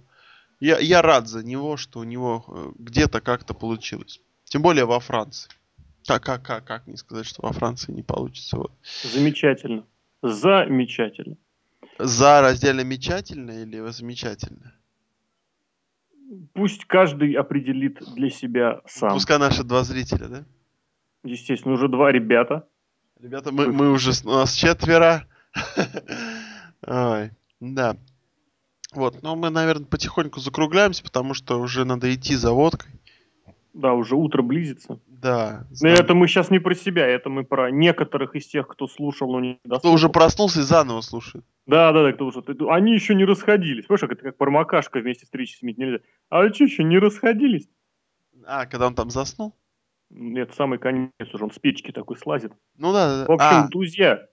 я, я рад за него, что у него э, где-то как-то получилось. Тем более во Франции. Как, как, как, как не сказать, что во Франции не получится. Вот. Замечательно. Замечательно. За раздельно мечательно или замечательно? Пусть каждый определит для себя сам. Пускай наши два зрителя, да? Естественно, уже два ребята. Ребята, мы, мы уже, у нас четверо. Ой, да. Вот, но мы, наверное, потихоньку закругляемся, потому что уже надо идти за водкой. Да, уже утро близится. Да. Но это мы сейчас не про себя, это мы про некоторых из тех, кто слушал, но не дослушал. Кто уже проснулся и заново слушает. Да, да, да, кто уже. Они еще не расходились. Понимаешь, как это как промокашка вместе встречи сменить нельзя. А что еще не расходились? А, когда он там заснул? Нет, самый конец уже, он с печки такой слазит. Ну да, да. В общем, а. друзья,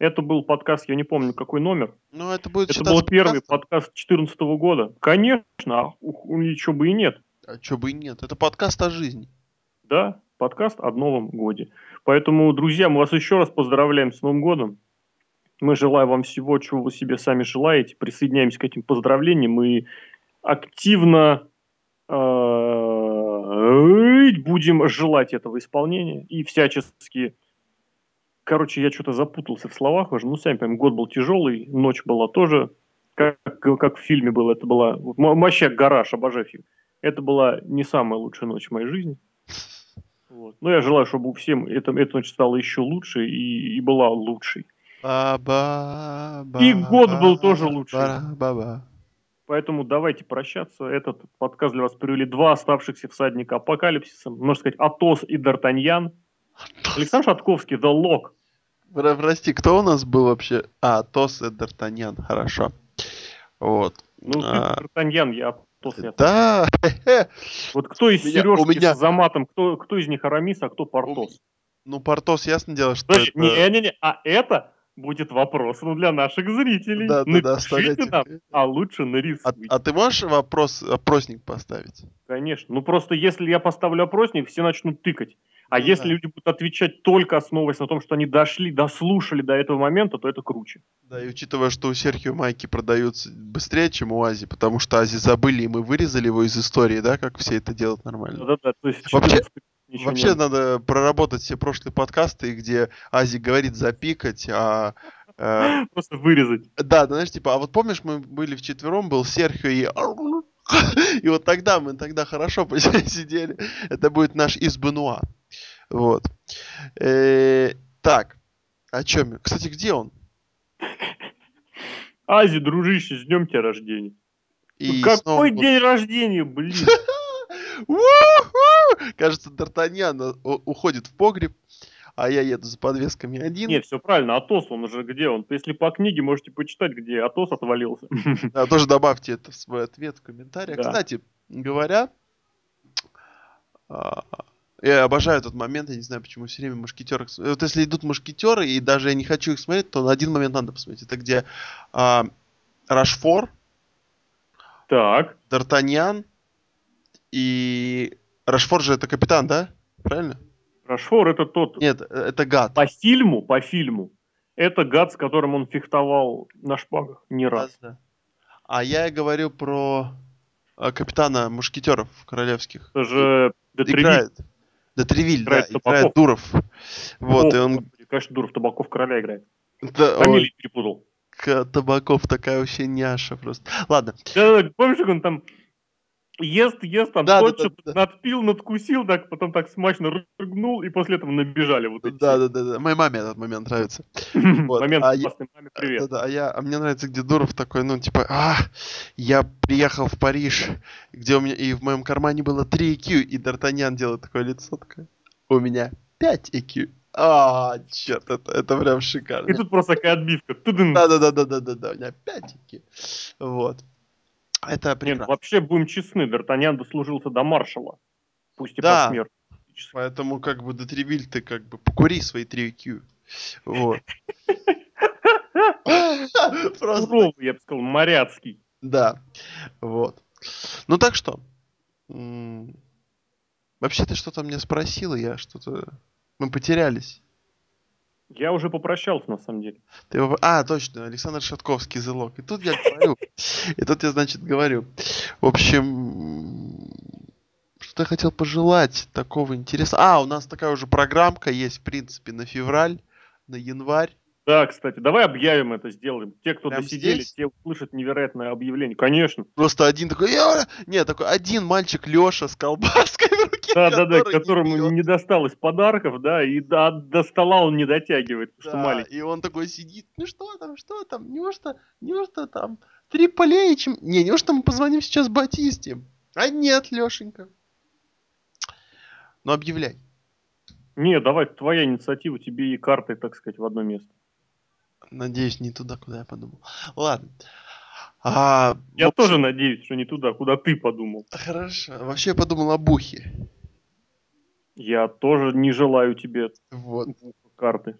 Это был подкаст, я не помню, какой номер. Ну, это будет Это был первый подкастом. подкаст 2014 года. Конечно, а у- ничего бы и нет. А чё бы и нет. Это подкаст о жизни. Да, подкаст о Новом Годе. Поэтому, друзья, мы вас еще раз поздравляем с Новым Годом. Мы желаем вам всего, чего вы себе сами желаете. Присоединяемся к этим поздравлениям и активно э, будем желать этого исполнения и всячески... Короче, я что-то запутался в словах уже. Ну, сами понимаем, год был тяжелый, ночь была тоже, как, как в фильме было. Это была... Мощак Гараж, обожаю фильм. Это была не самая лучшая ночь в моей жизни. Вот. Но я желаю, чтобы у всем это, эта ночь стала еще лучше и, и была лучшей. Ба-ба, И год был тоже ба, ба-ба. Поэтому давайте прощаться. Этот подкаст для вас привели два оставшихся всадника апокалипсиса. Можно сказать, Атос и Д'Артаньян. Александр Шатковский, The Lock. Про- Прости, кто у нас был вообще? А, Тос и Д'Артаньян, хорошо. Вот. Ну, ты А, Д'Артаньян, я Атос. Я... Да. Вот кто из Меня- Сережки меня- с Заматом, кто, кто из них Арамис, а кто Портос? ну Портос, ясно дело, что Подожди, это... Не-не-не, а это будет вопросом для наших зрителей. Да, да, да, Напишите оставляйте. нам, а лучше А, нарисуйте. а ты можешь вопрос, опросник поставить? Конечно. Ну просто если я поставлю опросник, все начнут тыкать. А Ну если да. люди будут отвечать только основываясь на том, что они дошли, дослушали до этого момента, то это круче. Да, и учитывая, что у Серхио майки продаются быстрее, чем у Ази, потому что Ази забыли, и мы вырезали его из истории, да, как все это делают нормально. Да-да-да. То есть Вообще- 14 ничего Вообще нет. надо проработать все прошлые подкасты, где Ази говорит запикать, а... э, просто вырезать. да, знаешь, типа, а вот помнишь, мы были вчетвером, был Серхио и... И вот тогда мы тогда хорошо сидели. Это будет наш из Бенуа. Вот. Э, Так. О чем? Кстати, где он? Ази, дружище, с днем тебя рождения. И Какой снова день рождения, блин. Кажется, Д'Артаньян у- уходит в погреб, а я еду за подвесками один. Нет, все правильно. Атос, он уже где он? Если по книге можете почитать, где Атос отвалился. Да, тоже добавьте это в свой ответ в комментариях. Да. Кстати, говоря, а, я обожаю этот момент, я не знаю, почему все время мушкетеры... Вот если идут мушкетеры, и даже я не хочу их смотреть, то на один момент надо посмотреть. Это где а, Рашфор, Так, Д'Артаньян и... Рашфор же это капитан, да? Правильно? Рашфор это тот, Нет, э, это гад. по фильму, по фильму, это гад, с которым он фехтовал на шпагах не раз. Да. А я говорю про э, капитана мушкетеров королевских. Это же Детревиль. играет. Да, Тревиль, Играет да, Табаков. играет Дуров. Вот, О, и он... господи, конечно, Дуров Табаков короля играет. да, Фамилию перепутал. К- Табаков такая вообще няша просто. Ладно, Да-да-да, помнишь, как он там ест, ест, там Да, тот да, что-то да. надпил, надкусил, так, потом так смачно рыгнул, и после этого набежали вот эти. да, да, да, да, моей маме этот момент нравится. вот, Момент а я- маме, привет. Да, да, а я, а мне нравится, где Дуров такой, ну, типа, а, я приехал в Париж, где у меня, и в моем кармане было 3 IQ, и Д'Артаньян делает такое лицо, такое, у меня 5 IQ. А, черт, это, это прям шикарно. И тут просто такая отбивка. Да, да, да, да, да, да, да, у меня 5 IQ. Вот. Это Нет, прекрасно. вообще, будем честны, Д'Артаньян дослужился до маршала. Пусть и Да. посмертно. Поэтому, как бы, Дотревиль, ты как бы покури свои 3 IQ. Вот. Просто я бы сказал, моряцкий. Да, вот. Ну так что, вообще ты что-то мне спросила, я что-то... Мы потерялись. Я уже попрощался, на самом деле. Ты А, точно, Александр Шатковский, Зелок. И тут я говорю, и тут я, значит, говорю. В общем, что я хотел пожелать такого интереса. А, у нас такая уже программка есть, в принципе, на февраль, на январь. Да, кстати, давай объявим это, сделаем. Те, кто Прям досидели, здесь? те услышат невероятное объявление. Конечно. Просто один такой, «Я-» нет, такой один мальчик Леша с колбаской в руке. Да, да, да, не которому пьет. не досталось подарков, да, и до, до стола он не дотягивает, потому что Да, маленький. и он такой сидит, ну что там, что там, неужто, неужто там три полей, чем... Не, неужто мы позвоним сейчас Батисте? А нет, Лешенька. Ну объявляй. Не, давай, твоя инициатива, тебе и карты, так сказать, в одно место. Надеюсь, не туда, куда я подумал. Ладно. А, Я общем, тоже надеюсь, что не туда, куда ты подумал. Хорошо. Вообще я подумал о Бухе. Я тоже не желаю тебе Вот. карты.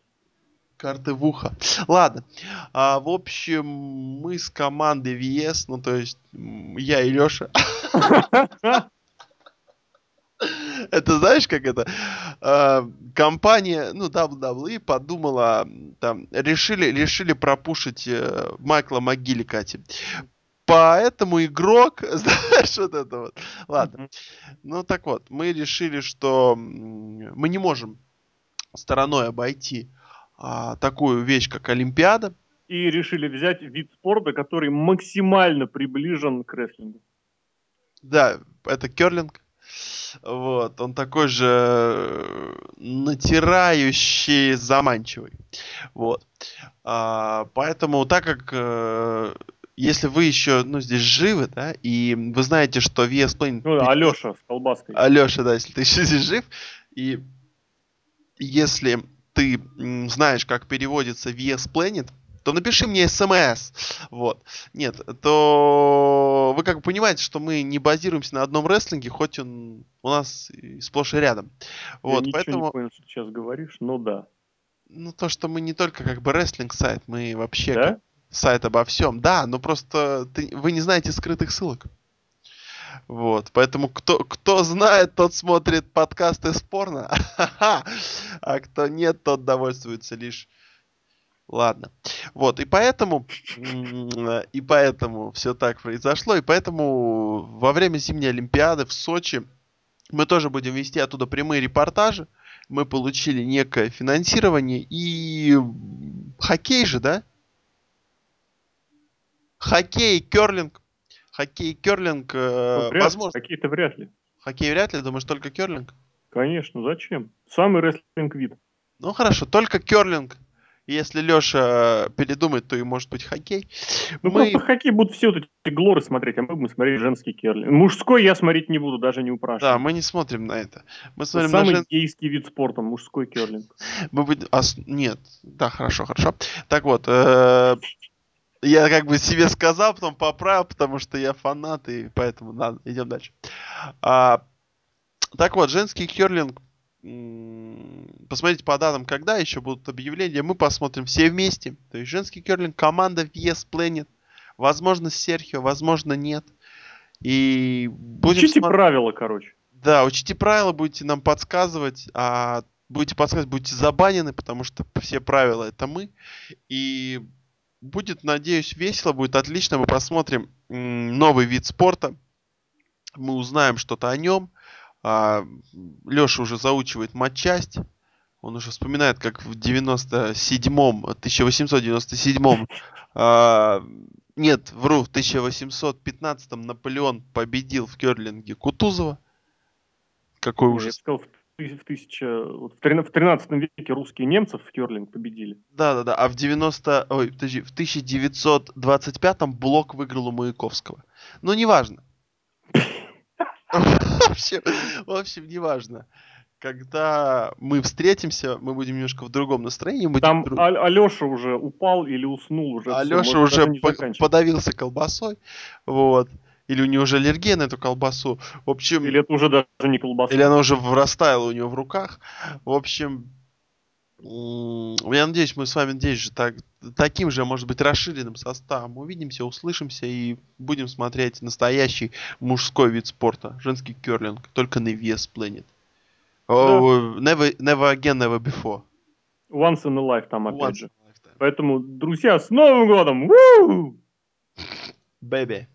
Карты в ухо. Ладно. А, в общем, мы с командой VS, ну то есть я и Леша. Это знаешь, как это? А, компания, ну, WWE подумала, там, решили, решили пропушить э, Майкла Могиликати. Поэтому игрок, знаешь, вот это вот. Ладно. Ну так вот, мы решили, что мы не можем стороной обойти а, такую вещь, как Олимпиада. И решили взять вид спорта, который максимально приближен к рестлингу. Да, это керлинг. Вот, он такой же э, натирающий, заманчивый. Вот. А, поэтому, так как э, если вы еще, ну, здесь живы, да, и вы знаете, что VS Plane... Ну, да, Алеша с колбаской. Алеша, да, если ты еще здесь жив, и если ты знаешь, как переводится VS Planet, то напиши мне смс. Вот. Нет, то вы как бы понимаете, что мы не базируемся на одном рестлинге, хоть он у нас сплошь и рядом. Вот, Я поэтому... не понял, что ты сейчас говоришь, но да. Ну, то, что мы не только как бы рестлинг-сайт, мы вообще да? сайт обо всем. Да, но просто ты, вы не знаете скрытых ссылок. Вот, поэтому кто, кто знает, тот смотрит подкасты спорно, а кто нет, тот довольствуется лишь Ладно. Вот, и поэтому, и поэтому все так произошло, и поэтому во время зимней Олимпиады в Сочи мы тоже будем вести оттуда прямые репортажи. Мы получили некое финансирование и хоккей же, да? Хоккей, керлинг. Хоккей, керлинг, э, ну, возможно. Хоккей-то вряд ли. Хоккей вряд ли, думаешь, только керлинг? Конечно, зачем? Самый рестлинг вид. Ну хорошо, только керлинг если Леша передумает, то и может быть хоккей. Ну, мы... просто хоккей будут все вот эти глоры смотреть, а мы будем смотреть женский керлинг. Мужской я смотреть не буду, даже не упрашиваю. Да, мы не смотрим на это. Мы смотрим Самый на жен... гейский вид спорта, мужской керлинг. Мы будем... А, нет, да, хорошо, хорошо. Так вот, э... я как бы себе сказал, потом поправил, потому что я фанат, и поэтому надо, идем дальше. А... Так вот, женский керлинг посмотрите по датам, когда еще будут объявления. Мы посмотрим все вместе. То есть женский керлинг, команда VS Planet. Возможно, Серхио, возможно, нет. И будем Учите смотри... правила, короче. Да, учите правила, будете нам подсказывать. А будете подсказывать, будете забанены, потому что все правила это мы. И будет, надеюсь, весело, будет отлично. Мы посмотрим новый вид спорта. Мы узнаем что-то о нем. А, Леша уже заучивает матчасть. Он уже вспоминает, как в 97-м, 1897-м, а, нет, вру, в 1815-м Наполеон победил в керлинге Кутузова. Какой ужас. Я сказал, в, тысяча, вот в 13 веке русские немцев в керлинг победили. Да, да, да. А в 90, ой, подожди, в 1925-м Блок выиграл у Маяковского. Но неважно. В общем, в общем, неважно. Когда мы встретимся, мы будем немножко в другом настроении. Будем Там друг... Алеша уже упал или уснул уже. Алеша уже по- подавился колбасой. Вот. Или у него уже аллергия на эту колбасу. В общем... Или это уже даже не колбаса. Или она уже вырастала у него в руках. В общем, я надеюсь, мы с вами здесь же так, таким же, может быть, расширенным составом увидимся, услышимся и будем смотреть настоящий мужской вид спорта, женский керлинг, только на VS Planet. Да. Oh, never, never again, never before. Once in a lifetime, опять Once же. Поэтому, друзья, с Новым годом! Baby.